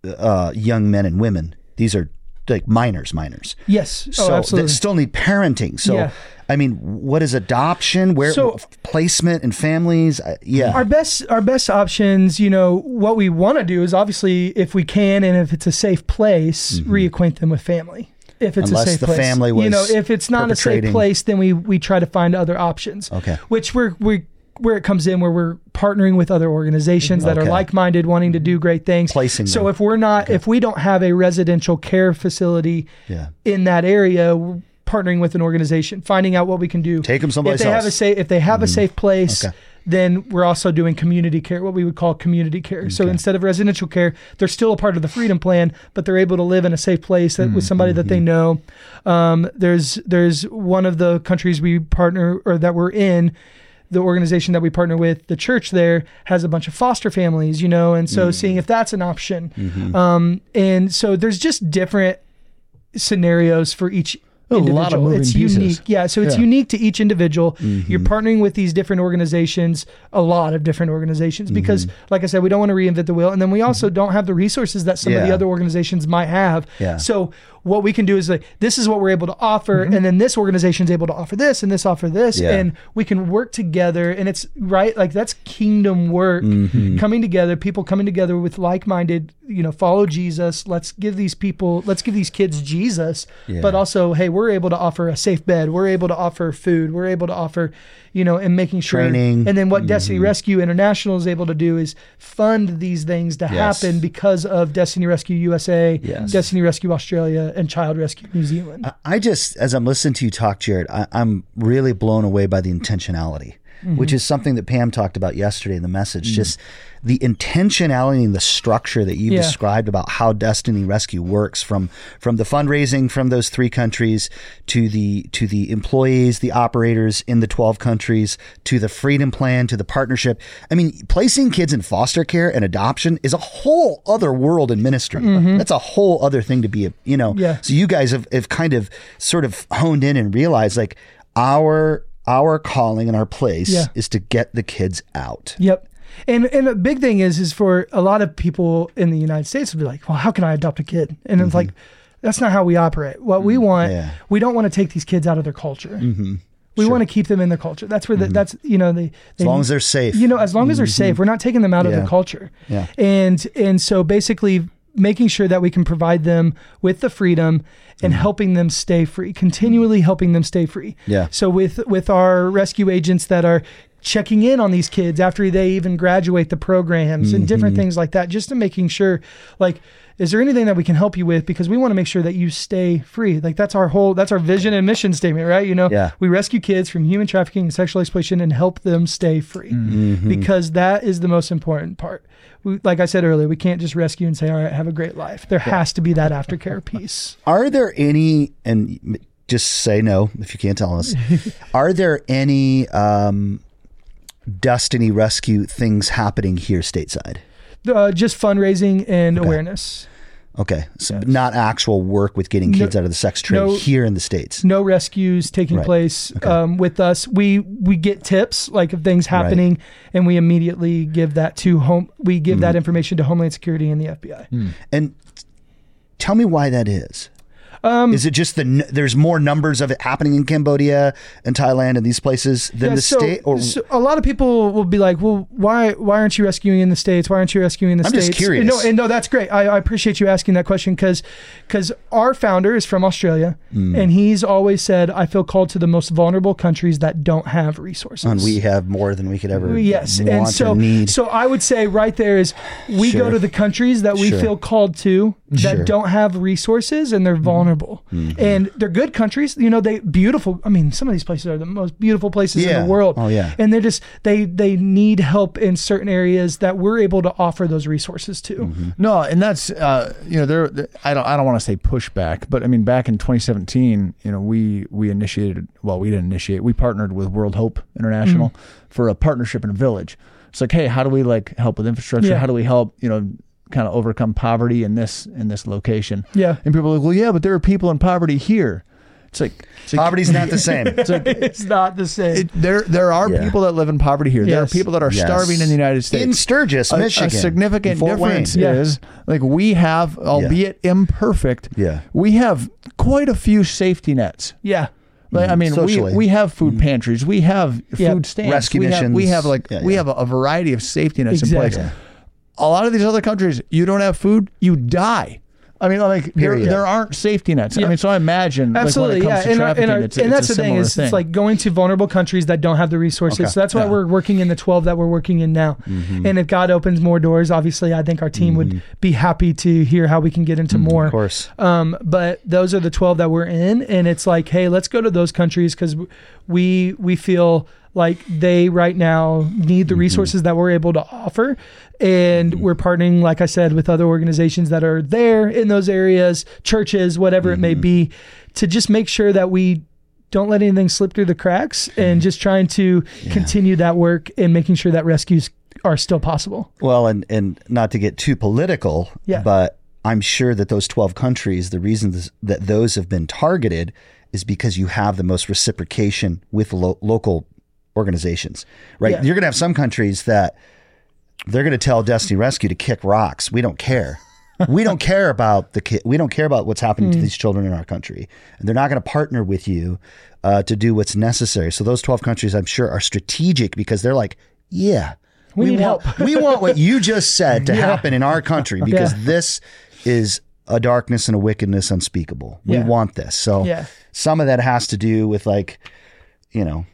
uh, young men and women. These are like minors, minors. yes, So oh, they absolutely. still need parenting. So. Yeah. I mean, what is adoption? Where So- placement and families? Yeah, our best our best options, you know, what we want to do is obviously if we can and if it's a safe place, reacquaint them with family. If it's Mm-hmm. Unless a safe the place, family you know, if it's not a safe place, then we we try to find other options. Okay. which we're we where it comes in where we're partnering with other organizations that Okay. are like-minded wanting to do mm-hmm. great things. Placing so them. if we're not if we don't have a residential care facility Yeah. in that area we're partnering with an organization finding out what we can do. Take 'em someplace if they have a safe if they have a mm-hmm. safe place Okay. then we're also doing community care what we would call community care. So instead of residential care they're still a part of the freedom plan but they're able to live in a safe place that, with mm-hmm. somebody that they know. Um, there's there's one of the countries we partner or that we're in the organization that we partner with, the church there has a bunch of foster families, you know, and so mm-hmm. seeing if that's an option. Mm-hmm. Um, and so there's just different scenarios for each A lot of individual. moving it's pieces. unique. Yeah, so it's Yeah. unique to each individual. Mm-hmm. You're partnering with these different organizations, a lot of different organizations, because, like I said, we don't want to reinvent the wheel, and then we also don't have the resources that some of the other organizations might have. Yeah. So what we can do is like, this is what we're able to offer, mm-hmm. and then this organization is able to offer this, and this offer this, Yeah. and we can work together. And it's right, like that's kingdom work mm-hmm. coming together. People coming together with like-minded, you know, follow Jesus. Let's give these people, let's give these kids Jesus, Yeah. but also, hey, we're able to offer a safe bed. We're able to offer food. We're able to offer, you know, and making sure. Training. And then what mm-hmm. Destiny Rescue International is able to do is fund these things to Yes. happen because of Destiny Rescue USA, Yes. Destiny Rescue Australia, and Child Rescue New Zealand. I just, as I'm listening to you talk, Jared, I, I'm really blown away by the intentionality, Mm-hmm. which is something that Pam talked about yesterday in the Mm. message. Just the intentionality and the structure that you Yeah. described about how Destiny Rescue works from from the fundraising from those three countries to the to the employees, the operators in the 12 countries, to the freedom plan, to the partnership. I mean, placing kids in foster care and adoption is a whole other world in ministry. That's a whole other thing to be, you know. Mm-hmm. Yeah. So you guys have, have kind of sort of honed in and realized like our our calling and our place Yeah. is to get the kids out. Yep. And and a big thing is is for a lot of people in the United States to be like, well, how can I adopt a kid? And it's mm-hmm. like, that's not how we operate. What we mm, want, Yeah. we don't want to take these kids out of their culture. Mm-hmm. We want to keep them in their culture. That's where the, mm-hmm. that's you know they, they As long as they're safe. you know as long as they're safe, we're not taking them out of Yeah. their culture. Yeah. And and so basically making sure that we can provide them with the freedom and helping them stay free, continually helping them stay free. Yeah. So with with our rescue agents that are checking in on these kids after they even graduate the programs and different Mm-hmm. things like that, just to making sure like is there anything that we can help you with because we want to make sure that you stay free like that's our whole that's our vision and mission statement right you know Yeah. we rescue kids from human trafficking and sexual exploitation and help them stay free Mm-hmm. because that is the most important part we, like i said earlier we can't just rescue and say all right have a great life. There has to be that aftercare piece. Are there any, and just say no if you can't tell us, are there any um, Destiny Rescue things happening here stateside? uh, just fundraising and awareness Okay. So not actual work with getting kids out of the sex trade no- here in the States. no rescues taking Right. place um, with us. We we get tips like of things happening, and we immediately give that to home. We give Mm-hmm. that information to Homeland Security and the FBI. And tell me why that is. Um, is it just the n- there's more numbers of it happening in Cambodia and Thailand and these places than Yeah, the so, state? Or so a lot of people will be like, "Well, why why aren't you rescuing in the states? Why aren't you rescuing in the I'm states?" just curious. And no, and no, that's great. I, I appreciate you asking that question because because our founder is from Australia, Mm. and he's always said, "I feel called to the most vulnerable countries that don't have resources." and we have more than we could ever Yes, and so need. so I would say right there is we Sure. go to the countries that we Sure. feel called to that Sure. Don't have resources and they're vulnerable. And they're good countries, you know, they beautiful. I mean, some of these places are the most beautiful places in the world. Oh, yeah. And they're just they they need help in certain areas that we're able to offer those resources to. Mm-hmm. No, and that's uh, you know there. I don't. I don't want to say pushback, but I mean back in 2017, you know, we we initiated. Well, we didn't initiate. We partnered with World Hope International for a partnership in a village. It's like, hey, how do we like help with infrastructure? Yeah. How do we help? You know, kind of overcome poverty in this in this location. Yeah. And people are like, well, yeah, but there are people in poverty here. It's like, it's like Poverty's not the same. It's like It's not the same. it, there there are Yeah. people that live in poverty here. There are people that are Yes. starving in the United States in Sturgis, a, Michigan. a significant Fort difference Wayne. Yeah. is like we have, albeit imperfect, Yeah. we have quite a few safety nets. yeah. Like, I mm-hmm. mean, we, Socially. we have food mm-hmm. pantries, we have Yeah. food stamps, Rescue we have, we have like Yeah, we have a, a variety of safety nets in Exactly. place. Yeah. A lot of these other countries, you don't have food, you die. I mean, like there, Period. there aren't safety nets. Yeah. I mean, so I imagine Absolutely, like, when it yeah, comes to and, our- trafficking, and, our- it's, and it's that's a the thing similar is it's like going to vulnerable countries that don't have the resources. Okay. So that's why Yeah. we're working in the twelve that we're working in now. Mm-hmm. And if God opens more doors, obviously, I think our team would be happy to hear how we can get into more. Of course. Um, but those are the 12 that we're in. And it's like, hey, let's go to those countries because we, we feel like they right now need the Mm-hmm. resources that we're able to offer. And we're partnering, like I said, with other organizations that are there in those areas, churches, whatever it may Mm-hmm. be, to just make sure that we don't let anything slip through the cracks Mm-hmm. and just trying to continue that work and making sure that rescues are still possible. Well, and and not to get too political, Yeah. but I'm sure that those 12 countries, the reason this, that those have been targeted is because you have the most reciprocation with lo- local organizations, right? Yeah. You're going to have some countries that they're going to tell Destiny Rescue to kick rocks. We don't care. we don't care about the kid. We don't care about what's happening Mm. to these children in our country, and they're not going to partner with you uh, to do what's necessary. So those 12 countries, I'm sure, are strategic because they're like, yeah, We need want, help. we want what you just said to happen in our country because Yeah. this is a darkness and a wickedness unspeakable. We want this. So Yeah. some of that has to do with like, you know,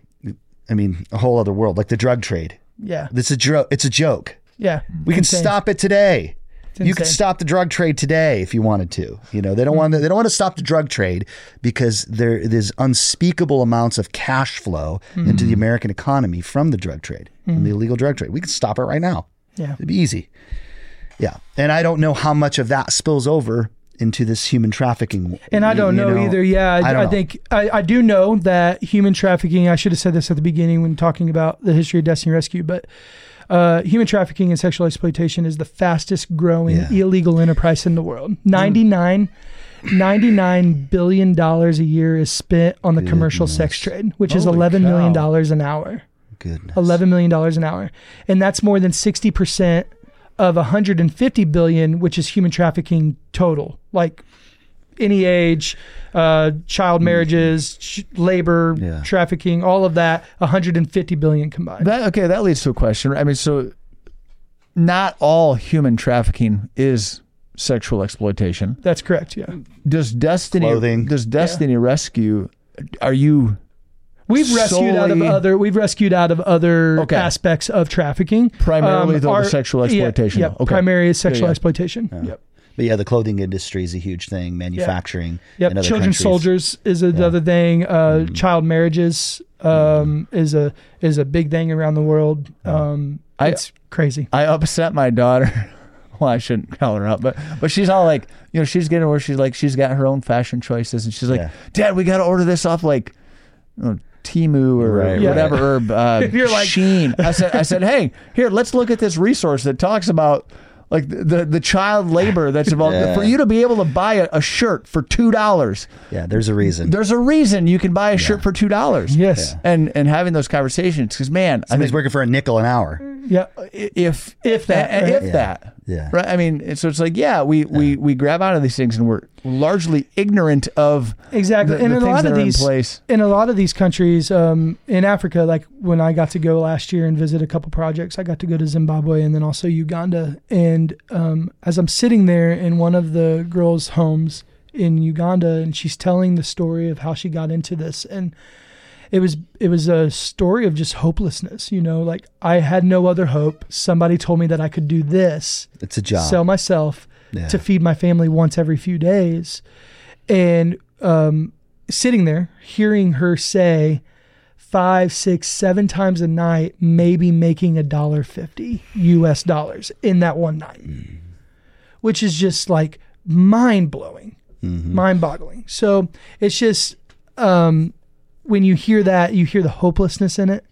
I mean, a whole other world, like the drug trade. Yeah. It's a joke. It's a joke. Yeah. We can stop it today. You could stop the drug trade today if you wanted to. You know, they don't want to, they don't want to stop the drug trade because there there's unspeakable amounts of cash flow into the American economy from the drug trade, from the illegal drug trade. We could stop it right now. Yeah. It'd be easy. Yeah. And I don't know how much of that spills over into this human trafficking. And I don't you know, either. Yeah, I, I I think I, I do know that human trafficking. I should have said this at the beginning when talking about the history of Destiny Rescue, but uh, human trafficking and sexual exploitation is the fastest growing Yeah. illegal enterprise in the world. Ninety nine 99 billion dollars a year is spent on the commercial sex trade, which is Holy 11 million cow. dollars an hour. Goodness. 11 million dollars an hour. And that's more than 60% of 150 billion, which is human trafficking total. Like any age, uh, child marriages, ch- labor, Yeah. trafficking, all of that, 150 billion combined. That okay, that leads to a question. I mean, so not all human trafficking is sexual exploitation. That's correct. Yeah. Does Destiny Clothing. does Destiny Rescue are you We've rescued out of Solely- other. We've rescued out of other Okay. aspects of trafficking. Primarily, though, the sexual exploitation, Yeah, though. Okay. primary is sexual Yeah, yeah. exploitation. Yep. But yeah, the clothing industry is a huge thing. Manufacturing. Yep. in other Children countries. soldiers is another thing. Uh, Mm. Child marriages um, is a is a big thing around the world. Um, I- it's crazy. I upset my daughter. Well, I shouldn't call her up, but but she's all like, you know, she's getting where she's like, she's got her own fashion choices, and she's like, Yeah. Dad, we got to order this off like, you know, Temu or Right, Yeah. whatever, herb. uh, You're like- Shein. I said, I said, hey, here, let's look at this resource that talks about like the the, the child labor that's involved Yeah. for you to be able to buy a, a shirt for two dollars. Yeah, there's a reason. There's a reason you can buy a shirt for two dollars. Yes. and and having those conversations because man, I Somebody's think working for a nickel an hour. Yeah. if If that, if Yeah. that Yeah. right i mean and so it's like yeah we we we grab out of these things and we're largely ignorant of Exactly. the, and the in a lot of these in place in a lot of these countries um, in Africa, like when I got to go last year and visit a couple projects, I got to go to Zimbabwe and then also Uganda. And um, as I'm sitting there in one of the girls' homes in Uganda, and she's telling the story of how she got into this, and it was it was a story of just hopelessness. You know, like I had no other hope. Somebody told me that I could do this, It's a job. sell myself Yeah. to feed my family once every few days. And um, sitting there, hearing her say five, six, seven times a night, maybe making a dollar fifty US dollars in that one night, which is just like mind blowing, mind boggling. So it's just um, when you hear that, you hear the hopelessness in it.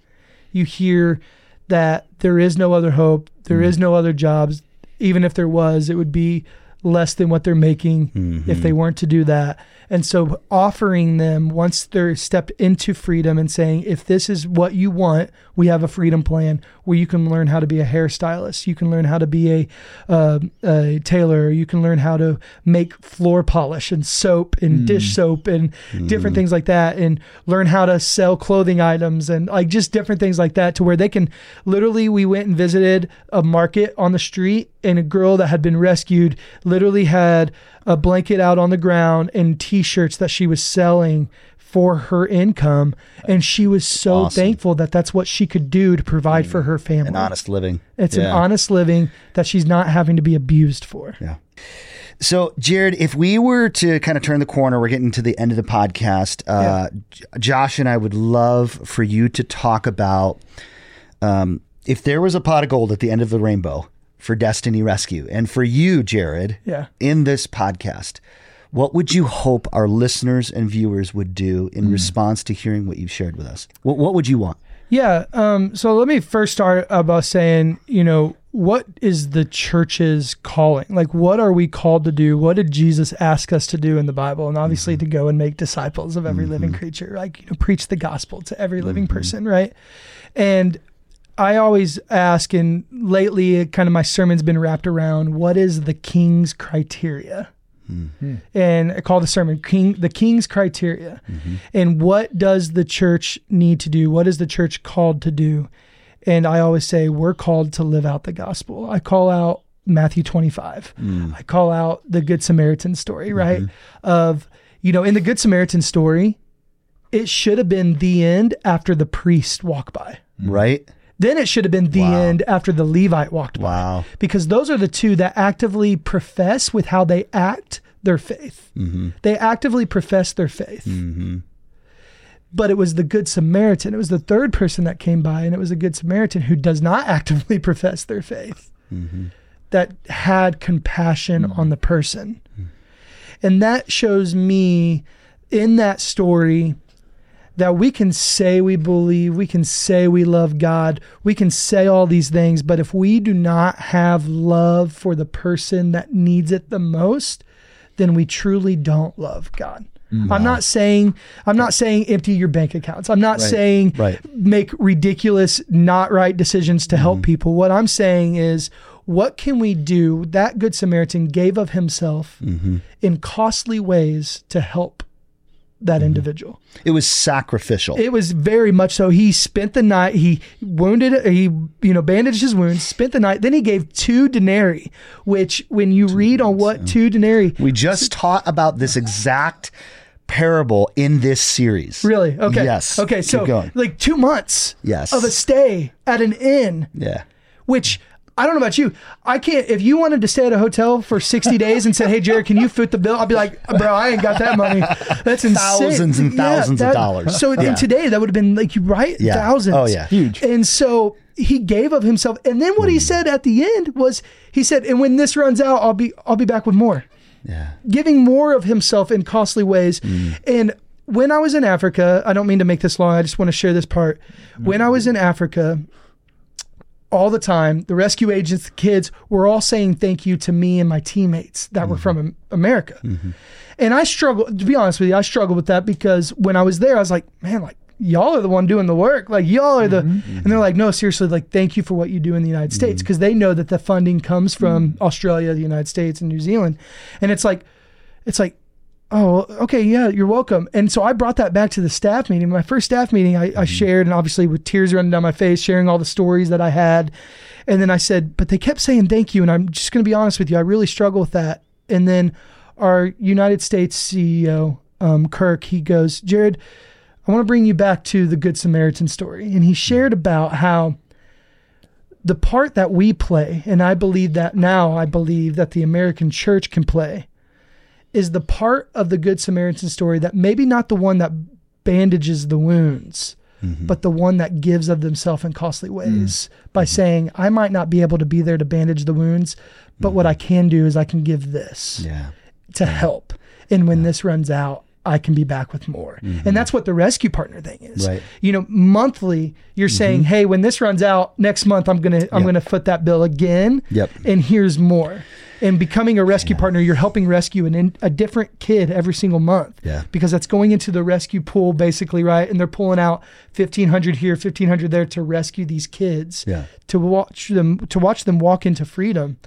You hear that there is no other hope, There is mm-hmm. no other jobs. Even if there was, it would be less than what they're making if they mm-hmm. weren't to do that. And so offering them once they're stepped into freedom and saying, if this is what you want, we have a freedom plan where you can learn how to be a hairstylist, you can learn how to be a, uh, a tailor, you can learn how to make floor polish and soap and dish soap and different things like that, and learn how to sell clothing items and like just different things like that to where they can literally. We went and visited a market on the street, and a girl that had been rescued literally had a blanket out on the ground and t-shirts that she was selling for her income and she was so Awesome. thankful that that's what she could do to provide for her family An honest living. it's an honest living that she's not having to be abused for Yeah. So, Jared, if we were to kind of turn the corner, we're getting to the end of the podcast. Uh, J- Josh and I would love for you to talk about um, if there was a pot of gold at the end of the rainbow for Destiny Rescue, and for you, Jared, Yeah. in this podcast, what would you hope our listeners and viewers would do in mm. response to hearing what you've shared with us? What, what would you want? Yeah. Um, so let me first start about saying, you know, what is the church's calling? Like, what are we called to do? What did Jesus ask us to do in the Bible? And obviously mm-hmm. to go and make disciples of every living mm-hmm. creature, like, you know, preach the gospel to every living person, right? And I always ask, and lately, kind of my sermon's been wrapped around what is the king's criteria? Hmm. and I call the sermon King the King's criteria. Mm-hmm. And what does the church need to do? What is the church called to do? And I always say we're called to live out the gospel. I call out Matthew 25. Hmm. I call out the Good Samaritan story, mm-hmm. right? Of, you know, in the Good Samaritan story, it should have been the end after the priest walked by. Right? Then it should have been the Wow. end after the Levite walked by Wow. because those are the two that actively profess with how they act their faith. Mm-hmm. They actively profess their faith. Mm-hmm. But it was the Good Samaritan. It was the third person that came by, and it was a Good Samaritan who does not actively profess their faith mm-hmm. that had compassion on the person. Mm. And that shows me in that story that we can say we believe, we can say we love God, we can say all these things, but if we do not have love for the person that needs it the most, then we truly don't love God. I'm not saying I'm not saying empty your bank accounts. I'm not saying Right. make ridiculous not right decisions to help mm-hmm. people. What I'm saying is what can we do? That good Samaritan gave of himself mm-hmm. in costly ways to help that mm-hmm. individual. It was sacrificial. It was very much so. He spent the night. He wounded. He you know bandaged his wounds. Spent the night. Then he gave two denarii, which when you read on what two denarii, we just taught about this exact parable in this series. really okay. Yes. Okay. So like two months. Yes. Of a stay at an inn, Yeah. which. I don't know about you. I can't. If you wanted to stay at a hotel for sixty days and said, "Hey, Jared, can you foot the bill?" I'd be like, "Bro, I ain't got that money. That's insane. Thousands and thousands of dollars. So Yeah. in today, that would have been like you right, Yeah. thousands. Oh, yeah. Huge. And so he gave of himself. And then what Hmm. he said at the end was, he said, "And when this runs out, I'll be I'll be back with more." Yeah. Giving more of himself in costly ways. Hmm. And when I was in Africa, I don't mean to make this long. I just want to share this part. When I was in Africa, all the time, the rescue agents, the kids were all saying thank you to me and my teammates that were from mm-hmm. Am- America. Mm-hmm. And I struggle, to be honest with you, I struggled with that because when I was there, I was like, man, like, y'all are the one doing the work. Like, y'all are the, mm-hmm. and they're like, no, seriously, like, thank you for what you do in the United States. Because they know that the funding comes from Australia, the United States, and New Zealand. And it's like, it's like, oh, okay, yeah, you're welcome. And so I brought that back to the staff meeting. My first staff meeting, I, I shared, and obviously with tears running down my face, sharing all the stories that I had. And then I said, but they kept saying thank you. And I'm just going to be honest with you, I really struggle with that. And then our United States CEO, um, Kirk, he goes, Jared, I want to bring you back to the Good Samaritan story. And he shared about how the part that we play, and I believe that now, I believe that the American church can play, is the part of the Good Samaritan story that maybe not the one that bandages the wounds, mm-hmm. but the one that gives of themselves in costly mm. ways by mm-hmm. saying, I might not be able to be there to bandage the wounds, but what mm-hmm. I can do is I can give this Yeah. to help. And when this runs out, I can be back with more. And mm-hmm. that's what the rescue partner thing is. Right. You know, monthly you're saying, mm-hmm. "Hey, when this runs out next month, I'm going to I'm Yep. going to foot that bill again." Yep. And here's more. And becoming a rescue partner, you're helping rescue an in, a different kid every single month. Yeah. Because that's going into the rescue pool basically, right? And they're pulling out 1500 here, 1500 there to rescue these kids. Yeah. To watch them to watch them walk into freedom.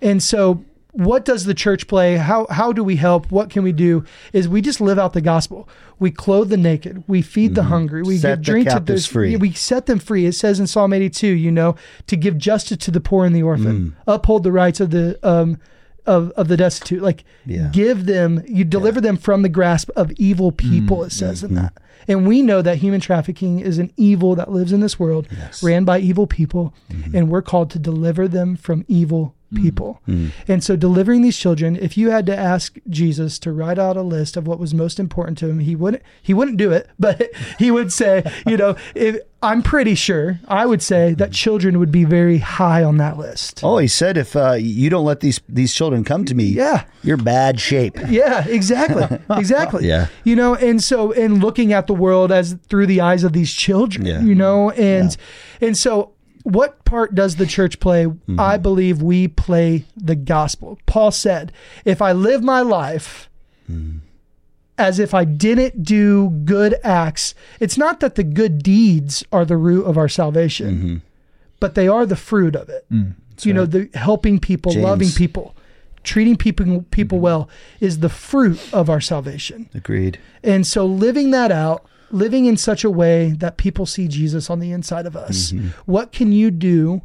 And so what does the church play? How how do we help? What can we do? Is we just live out the gospel. We clothe the naked. We feed the hungry. We Mm-hmm. Set give drink to the free. We set them free. It says in Psalm 82, you know, to give justice to the poor and the orphan, Mm. uphold the rights of the um of, of the destitute. Like Yeah. give them, you deliver them from the grasp of evil people. Mm, It says mm-hmm. in that. And we know that human trafficking is an evil that lives in this world, ran by evil people, Mm-hmm. and we're called to deliver them from evil Mm. people. And so, delivering these children, if you had to ask Jesus to write out a list of what was most important to him, he wouldn't. He wouldn't do it, but he would say, you know, if I'm pretty sure, I would say that children would be very high on that list. Oh, he said if uh, you don't let these these children come to me, Yeah. you're bad shape. Yeah, exactly. Exactly. Yeah. You know, and so and looking at the world as through the eyes of these children, Yeah. you know, and and so what part does the church play? Mm-hmm. I believe we play the gospel. Paul said, if I live my life Mm. as if I didn't do good acts, it's not that the good deeds are the root of our salvation, Mm-hmm. but they are the fruit of it. you know, the helping people, James. loving people, treating people people well is the fruit of our salvation. Agreed. And so living that out, living in such a way that people see Jesus on the inside of us. Mm-hmm. What can you do?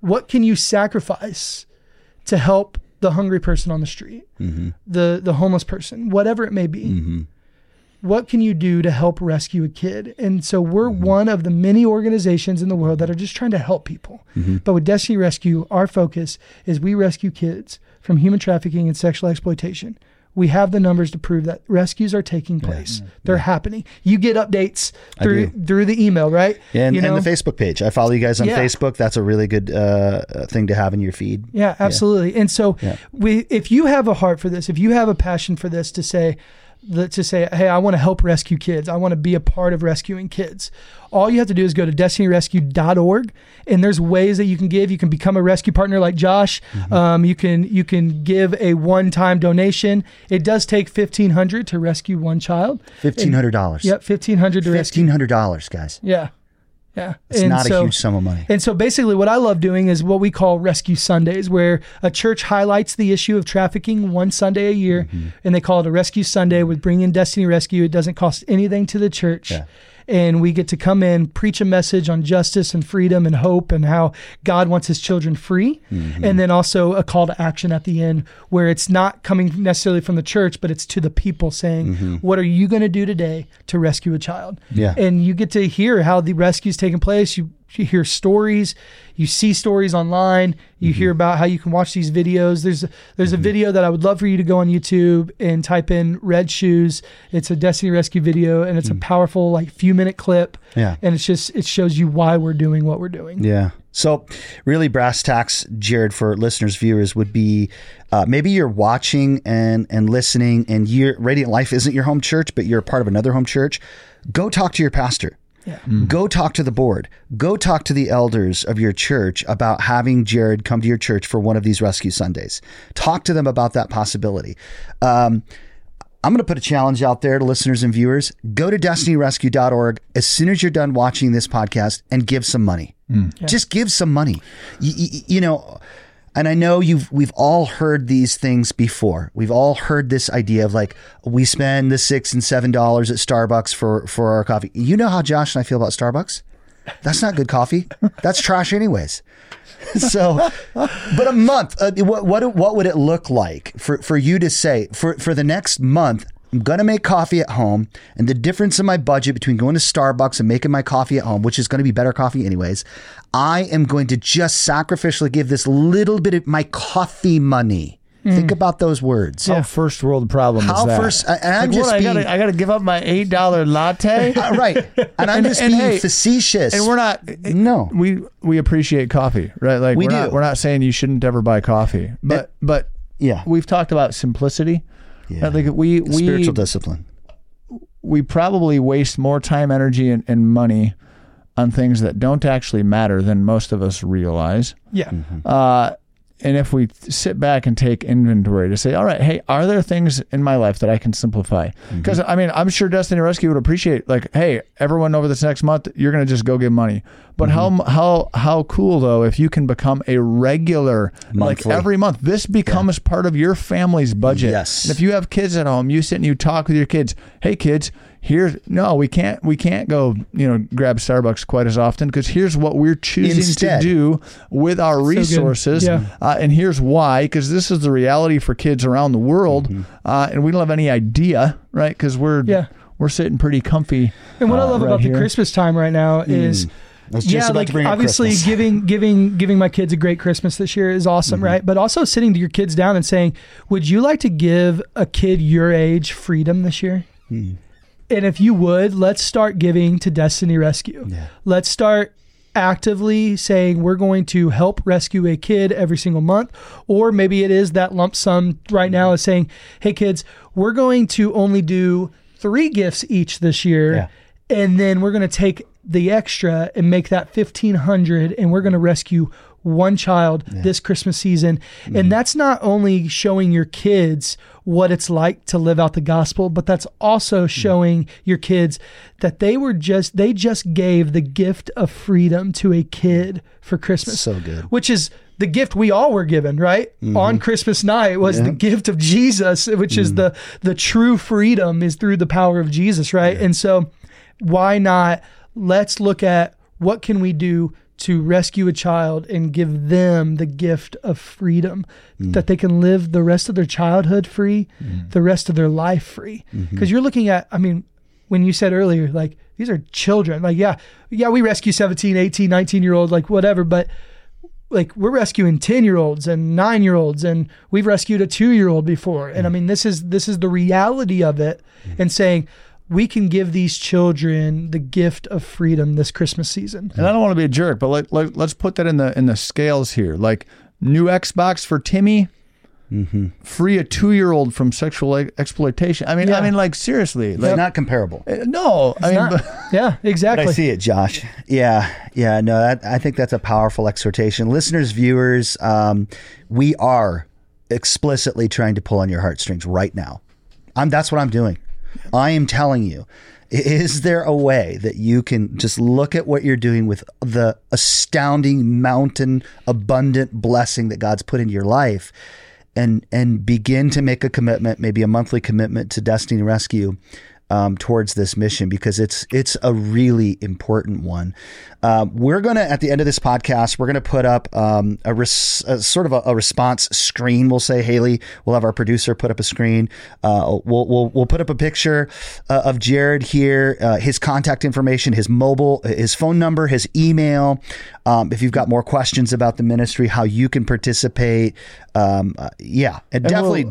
What can you sacrifice to help the hungry person on the street, mm-hmm. the the homeless person, whatever it may be? Mm-hmm. What can you do to help rescue a kid? And so we're one of the many organizations in the world that are just trying to help people. But with Destiny Rescue, our focus is we rescue kids from human trafficking and sexual exploitation. We have the numbers to prove that rescues are taking place. They're happening. You get updates through through the email, right? And, you know? and the Facebook page. I follow you guys on Yeah. Facebook. That's a really good uh, uh, thing to have in your feed. Yeah, absolutely. And so, we, if you have a heart for this, if you have a passion for this, to say, the, to say, hey, I want to help rescue kids. I want to be a part of rescuing kids. All you have to do is go to destinyrescue.org, and there's ways that you can give. You can become a rescue partner like Josh. Um, you can you can give a one time donation. It does take fifteen hundred to rescue one child. Fifteen hundred dollars. Yep, fifteen hundred to rescue. Fifteen hundred dollars, guys. Yeah, yeah. It's And not so- a huge sum of money. and so basically, what I love doing is what we call Rescue Sundays, where a church highlights the issue of trafficking one Sunday a year, Mm-hmm. and they call it a Rescue Sunday with Bring in Destiny Rescue. It doesn't cost anything to the church. Yeah. And we get to come in, preach a message on justice and freedom and hope and how God wants his children free. Mm-hmm. And then also a call to action at the end where it's not coming necessarily from the church, but it's to the people saying, What are you going to do today to rescue a child? Mm-hmm. Yeah. and you get to hear how the rescue's taking place. You, you hear stories, you see stories online, you Mm-hmm. hear about how you can watch these videos. There's there's a video that I would love for you to go on YouTube and type in red shoes. It's a Destiny Rescue video and it's a powerful like few minute clip. Mm. Yeah. And it's just it shows you why we're doing what we're doing. Yeah. So, really, brass tacks, Jared, for listeners, viewers, would be uh, maybe you're watching and and listening, and you're Radiant Life isn't your home church, but you're a part of another home church. Go talk to your pastor. Yeah. Go talk to the board. Go talk to the elders of your church about having Jared come to your church for one of these rescue Sundays. Talk to them about that possibility. Um, I'm going to put a challenge out there to listeners and viewers. Go to destinyrescue.org as soon as you're done watching this podcast and give some money. Just give some money. You, you, you know, and I know you've we've all heard these things before. We've all heard this idea of like we spend the six and seven dollars at Starbucks for for our coffee. You know how Josh and I feel about Starbucks. That's not good coffee. That's trash, anyways. So, but a month. Uh, what what what would it look like for for you to say for for the next month? I'm gonna make coffee at home, and the difference in my budget between going to Starbucks and making my coffee at home, which is going to be better coffee anyways, I am going to just sacrificially give this little bit of my coffee money. Think about those words. How first world problem How is that? first- and I'm Like, just what, I being- gotta, I gotta give up my eight dollar latte. Uh, right, and I'm And- just and being hey, facetious. and we're not. No. we we appreciate coffee, right? Like We are Not, do. we're not saying you shouldn't ever buy coffee, but but yeah, we've talked about simplicity. Yeah. Right? Like we we spiritual discipline. we probably waste more time, energy, and, and money on things that don't actually matter than most of us realize. Yeah. Uh, and if we sit back and take inventory to say, all right, hey, are there things in my life that I can simplify? Mm-hmm. Because I mean, I'm sure Destiny Rescue would appreciate, like, hey, everyone over this next month, you're going to just go get money. But how mm-hmm. how how cool though if you can become a regular, Monthly. like every month, this becomes part of your family's budget. Yes. And if you have kids at home, you sit and you talk with your kids. Hey, kids, here's no, we can't we can't go you know grab Starbucks quite as often because here's what we're choosing Instead. to do with our resources. Yeah. Uh, and here's why because this is the reality for kids around the world, Mm-hmm. uh, and we don't have any idea, right? Because we're Yeah. we're sitting pretty comfy. And what I uh, love right about here. the Christmas time right now is just yeah, like obviously giving giving giving my kids a great Christmas this year is awesome, Mm-hmm. right? But also sitting to your kids down and saying, "Would you like to give a kid your age freedom this year?" Hmm. And if you would, let's start giving to Destiny Rescue. Yeah. Let's start actively saying we're going to help rescue a kid every single month or maybe it is that lump sum right now is saying hey kids we're going to only do three gifts each this year Yeah. and then we're going to take the extra and make that 1500 and we're going to rescue one child this christmas season. And mm-hmm. that's not only showing your kids what it's like to live out the gospel but that's also showing your kids that they were just they just gave the gift of freedom to a kid for christmas. So good. which is the gift we all were given, right? Mm-hmm. On Christmas night was the gift of Jesus, which is mm-hmm. the the true freedom is through the power of Jesus, right? And so why not let's look at what can we do to rescue a child and give them the gift of freedom mm. that they can live the rest of their childhood free, mm. the rest of their life free. Mm-hmm. Because you're looking at, I mean, when you said earlier, like these are children, like, yeah, yeah, we rescue 17, 18, 19 year old, like whatever, but like we're rescuing 10 year olds and 9 year olds and we've rescued a 2 year old before. And i mm. mean this is this is the reality of it and saying we can give these children the gift of freedom this christmas season And I don't want to be a jerk, but let, let, let's put that in the in the scales here. Like new Xbox for Timmy, free a two-year-old from sexual exploitation. I mean, Yeah. I mean, like seriously, It's like not comparable. uh, no, I mean, Not- but- yeah, But exactly. I see it, Josh. Yeah, yeah. No, that, I think that's a powerful exhortation. Listeners, viewers, um, we are explicitly trying to pull on your heartstrings right now. I'm. That's what I'm doing. I am telling you. Is there a way that you can just look at what you're doing with the astounding mountain abundant blessing that God's put into your life and and begin to make a commitment, maybe a monthly commitment to Destiny Rescue um, towards this mission because it's it's a really important one. Um, we're gonna at the end of this podcast, we're gonna put up um, a, res, a sort of a, a response screen. We'll say Haley, we'll have our producer put up a screen. Uh, we'll, we'll we'll put up a picture uh, of Jared here, uh, his contact information, his mobile, his phone number, his email. Um, if you've got more questions about the ministry, how you can participate, um, uh, yeah, and, And definitely we'll- we'll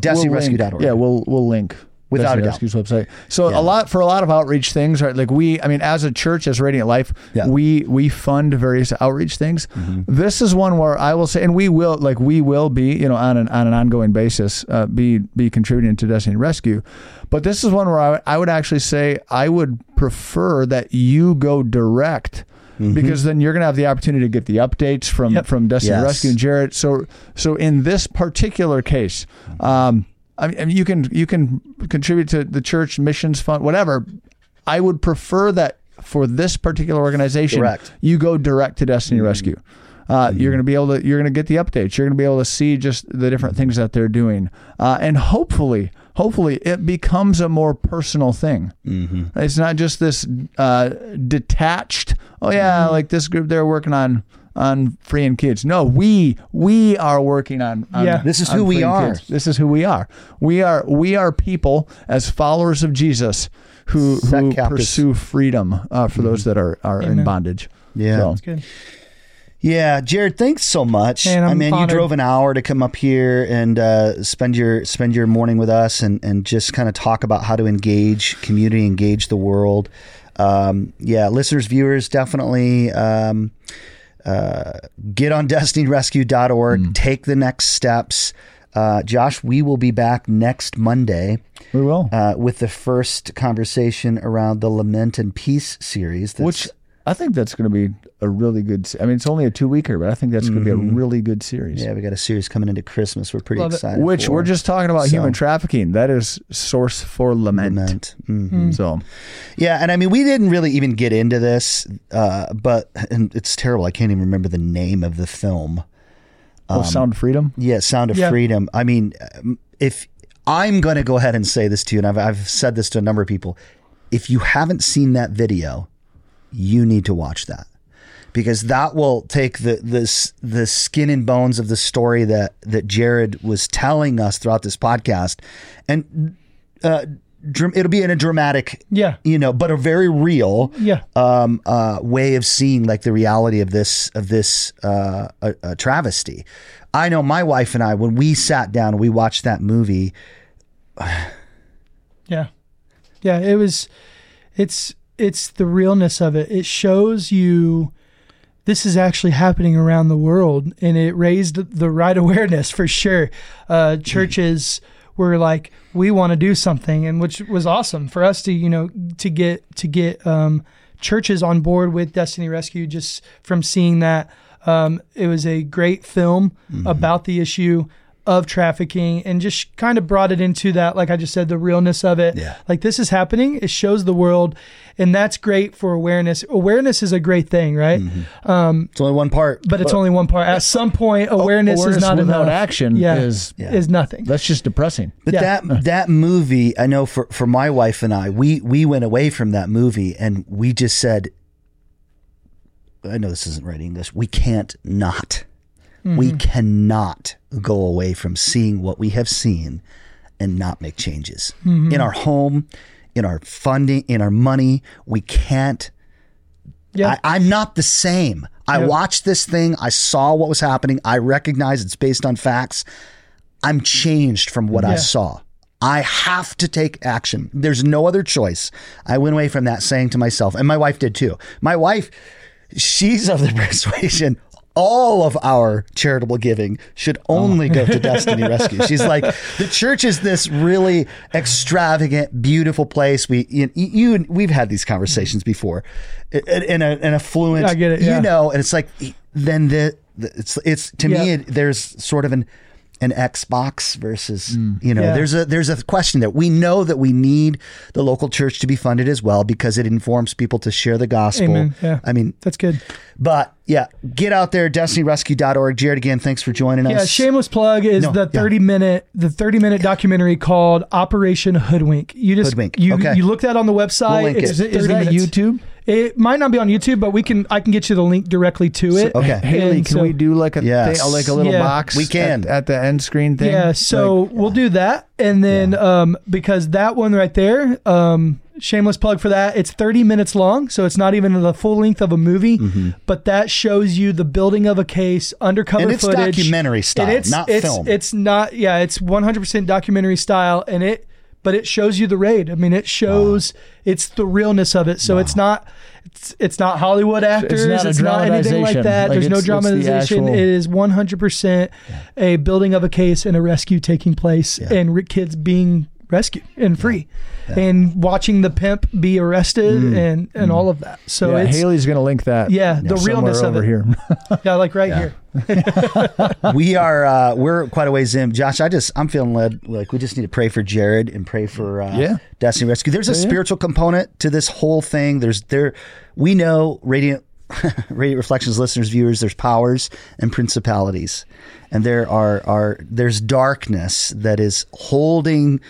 Yeah, we'll we'll link Without a Destiny Rescue's website. So a lot for a lot of outreach things, right? Like we, I mean, as a church, as Radiant Life, Yeah. Mm-hmm. we we fund various outreach things. This is one where I will say, and we will like we will be, you know, on an on an ongoing basis, uh, be be contributing to Destiny Rescue. But this is one where I, I would actually say I would prefer that you go direct. Mm-hmm. Because then you're going to have the opportunity to get the updates from Yep. from Destiny Yes. Rescue and Jared. So so in this particular case, um, I mean, you can you can contribute to the church missions fund, whatever. I would prefer that for this particular organization, you go direct to Destiny Rescue. Uh, You're going to be able to you're going to get the updates. You're going to be able to see just the different things that they're doing, uh, and hopefully, hopefully, it becomes a more personal thing. Mm-hmm. It's not just this uh, detached. Oh yeah, like this group they're working on on freeing kids. No, we we are working on. on Yeah. This is on who we are. kids. This is who we are. We are we are people as followers of Jesus who, Set who captives. pursue freedom uh, for those that are are in bondage. Yeah. So, That's good. Yeah, Jared, thanks so much. Man, I I'm mean, you drove an hour to come up here and uh, spend your spend your morning with us and and just kind of talk about how to engage community, engage the world. Um, yeah, listeners, viewers, definitely um, uh, get on DestinyRescue.org. Take the next steps. Uh, Josh, we will be back next Monday we will. uh, with the first conversation around the Lament and Peace series. Which I think that's going to be a really good. I mean, it's only a two weeker, but I think that's going to be a really good series. yeah, we got a series coming into Christmas. We're pretty Love it. excited. Which for. we're just talking about So- human trafficking. That is source for lament. Lament. Mhm. So Yeah, and I mean, we didn't really even get into this, uh, but and it's terrible. I can't even remember the name of the film. oh, Sound of Freedom. Yeah, Sound of Yeah. Freedom. I mean, um, if I'm going to go ahead and say this to you, and I've, I've said this to a number of people, if you haven't seen that video, you need to watch that because that will take the this the skin and bones of the story that that Jared was telling us throughout this podcast, and uh, it'll be in a dramatic, Yeah. you know, but a very real, Yeah. um, uh, way of seeing like the reality of this of this uh, uh, uh, travesty. I know my wife and I when we sat down and we watched that movie. Yeah. Yeah, it was it's it's the realness of it. It shows you this is actually happening around the world and it raised the right awareness for sure. Uh churches were like we want to do something and which was awesome for us to, you know, to get to get um churches on board with Destiny Rescue just from seeing that um, it was a great film about the issue of trafficking and just kind of brought it into that, like I just said, the realness of it. Yeah. Like this is happening. It shows the world, and that's great for awareness. Awareness is a great thing, right? Mm-hmm. Um, it's only one part, But it's only one part. At some point, awareness, Awareness is not without enough. action yeah. is Yeah. is nothing. that's just depressing. But Yeah. that that movie, I know for for my wife and I, we we went away from that movie and we just said, I know this isn't right English. We can't not. We mm-hmm. cannot go away from seeing what we have seen and not make changes mm-hmm. in our home, in our funding, in our money. We can't Yeah. I, I'm not the same. I Yeah. watched this thing. I saw what was happening. I recognize it's based on facts. I'm changed from what I saw. I have to take action. There's no other choice. I went away from that saying to myself, and my wife did too. My wife, she's of the persuasion, all of our charitable giving should oh only go to Destiny Rescue. She's like, the church is this really extravagant, beautiful place. We, you, you we've had these conversations before, in, in a, an affluent, I get it, yeah. you know, and it's like, then the, the it's, it's to me, it, there's sort of an, an Xbox versus, mm. you know, Yeah. there's a there's a question that we know that we need the local church to be funded as well because it informs people to share the gospel. Amen. Yeah. I mean, That's good. but yeah, get out there, destinyrescue.org. Jared, again, thanks for joining us. Yeah, shameless plug is No, the yeah. 30 minute the 30 minute documentary called Operation Hoodwink. You just Hoodwink, you okay. you look that on the website. We'll link It's it. Is, it, is that minutes. YouTube? It might not be on YouTube, but we can I can get you the link directly to it. okay. Haley, And can so- we do like a Yes. thing, like a little Yeah. box? We can. at, at the end screen thing. Yeah, so Like- we'll do that, and then um, because that one right there, um, shameless plug for that. It's 30 minutes long, so it's not even the full length of a movie, Mm-hmm. but that shows you the building of a case, undercover And it's footage, documentary style, And it's, not it's, film. It's not, yeah, it's 100% documentary style, and it, but it shows you the raid. I mean, it shows it's the realness of it. So it's not. It's, it's not Hollywood actors. not It's not, anything like dramatization. that. Like, There's no it's- it's dramatization. actual- It is 100% a building of a case and a rescue taking place and kids being rescued and free and watching the pimp be arrested and, and all of that. So yeah, it's, Haley's gonna link that. Yeah, the somewhere realness of over it. here. yeah, like right here. we are uh, we're quite a ways in. Josh, I just I'm feeling led like we just need to pray for Jared and pray for uh, Yeah. Destiny Rescue. There's a spiritual component to this whole thing. There's there we know radiant radiant reflections listeners viewers there's powers and principalities and there are are there's darkness that is holding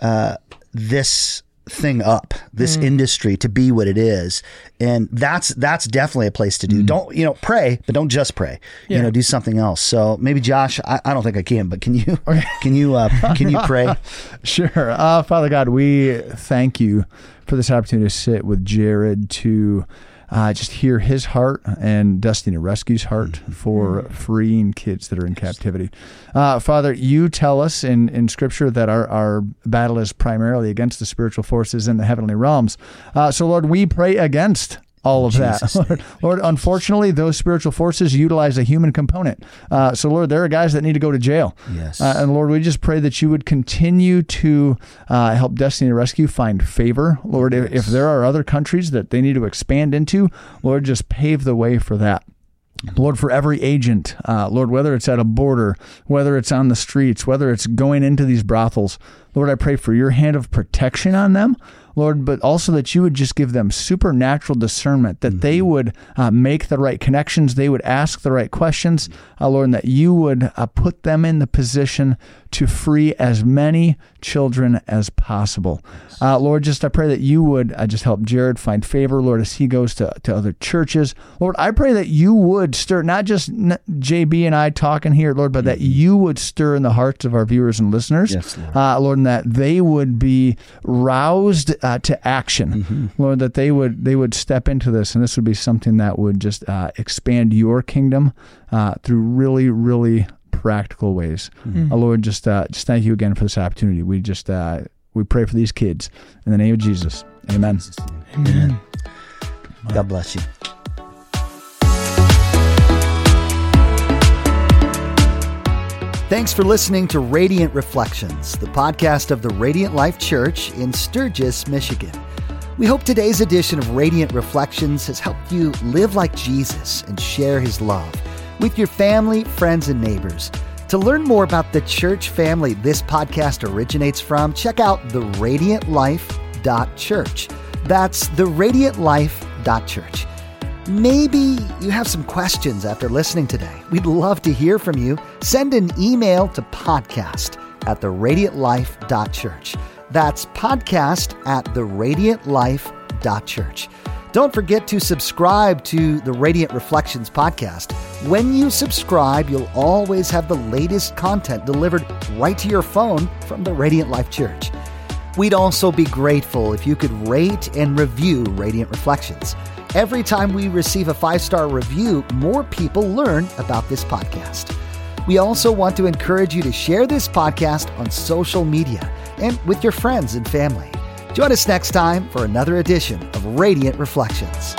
uh, this thing up this industry to be what it is. And that's that's definitely a place to do. Don't you know pray but don't just pray. You know do something else. So maybe josh i, I don't think i can but can you can you uh can you pray? Sure. Uh, Father God, we thank you for this opportunity to sit with Jared to uh, just hear his heart and Destiny Rescue's heart for freeing kids that are in captivity. Uh, Father, you tell us in, in Scripture that our, our battle is primarily against the spiritual forces in the heavenly realms. Uh, so, Lord, we pray against all of that. Lord, Lord, unfortunately, those spiritual forces utilize a human component. Uh, so, Lord, there are guys that need to go to jail. Yes. Uh, and Lord, we just pray that you would continue to uh, help Destiny Rescue find favor. Lord, if, if there are other countries that they need to expand into, Lord, just pave the way for that. Lord, for every agent, uh, Lord, whether it's at a border, whether it's on the streets, whether it's going into these brothels, Lord, I pray for your hand of protection on them. Lord, but also that you would just give them supernatural discernment, that they would uh, make the right connections, they would ask the right questions, uh, Lord, and that you would uh, put them in the position to free as many children as possible. Uh, Lord, just I pray that you would uh, just help Jared find favor, Lord, as he goes to, to other churches. Lord, I pray that you would stir, not just n- JB and I talking here, Lord, but that you would stir in the hearts of our viewers and listeners. Yes, Lord. Uh, Lord, and that they would be roused uh, to action, Lord. That they would they would step into this, and this would be something that would just uh, expand your kingdom uh, through really, really practical ways. Uh, Lord, just uh, just thank you again for this opportunity. We just uh, we pray for these kids in the name of Jesus. Amen. Amen. god bless you Thanks for listening to Radiant Reflections, the podcast of the Radiant Life Church in Sturgis, Michigan. We hope today's edition of Radiant Reflections has helped you live like Jesus and share his love with your family, friends, and neighbors. To learn more about the church family this podcast originates from, check out theradiantlife.church. That's theradiantlife.church. Maybe you have some questions after listening today. We'd love to hear from you. Send an email to podcast at theradiantlife.church. That's podcast at theradiantlife.church. Don't forget to subscribe to the Radiant Reflections podcast. When you subscribe, you'll always have the latest content delivered right to your phone from the Radiant Life Church. We'd also be grateful if you could rate and review Radiant Reflections. Every time we receive a five star review, more people learn about this podcast. We also want to encourage you to share this podcast on social media and with your friends and family. Join us next time for another edition of Radiant Reflections.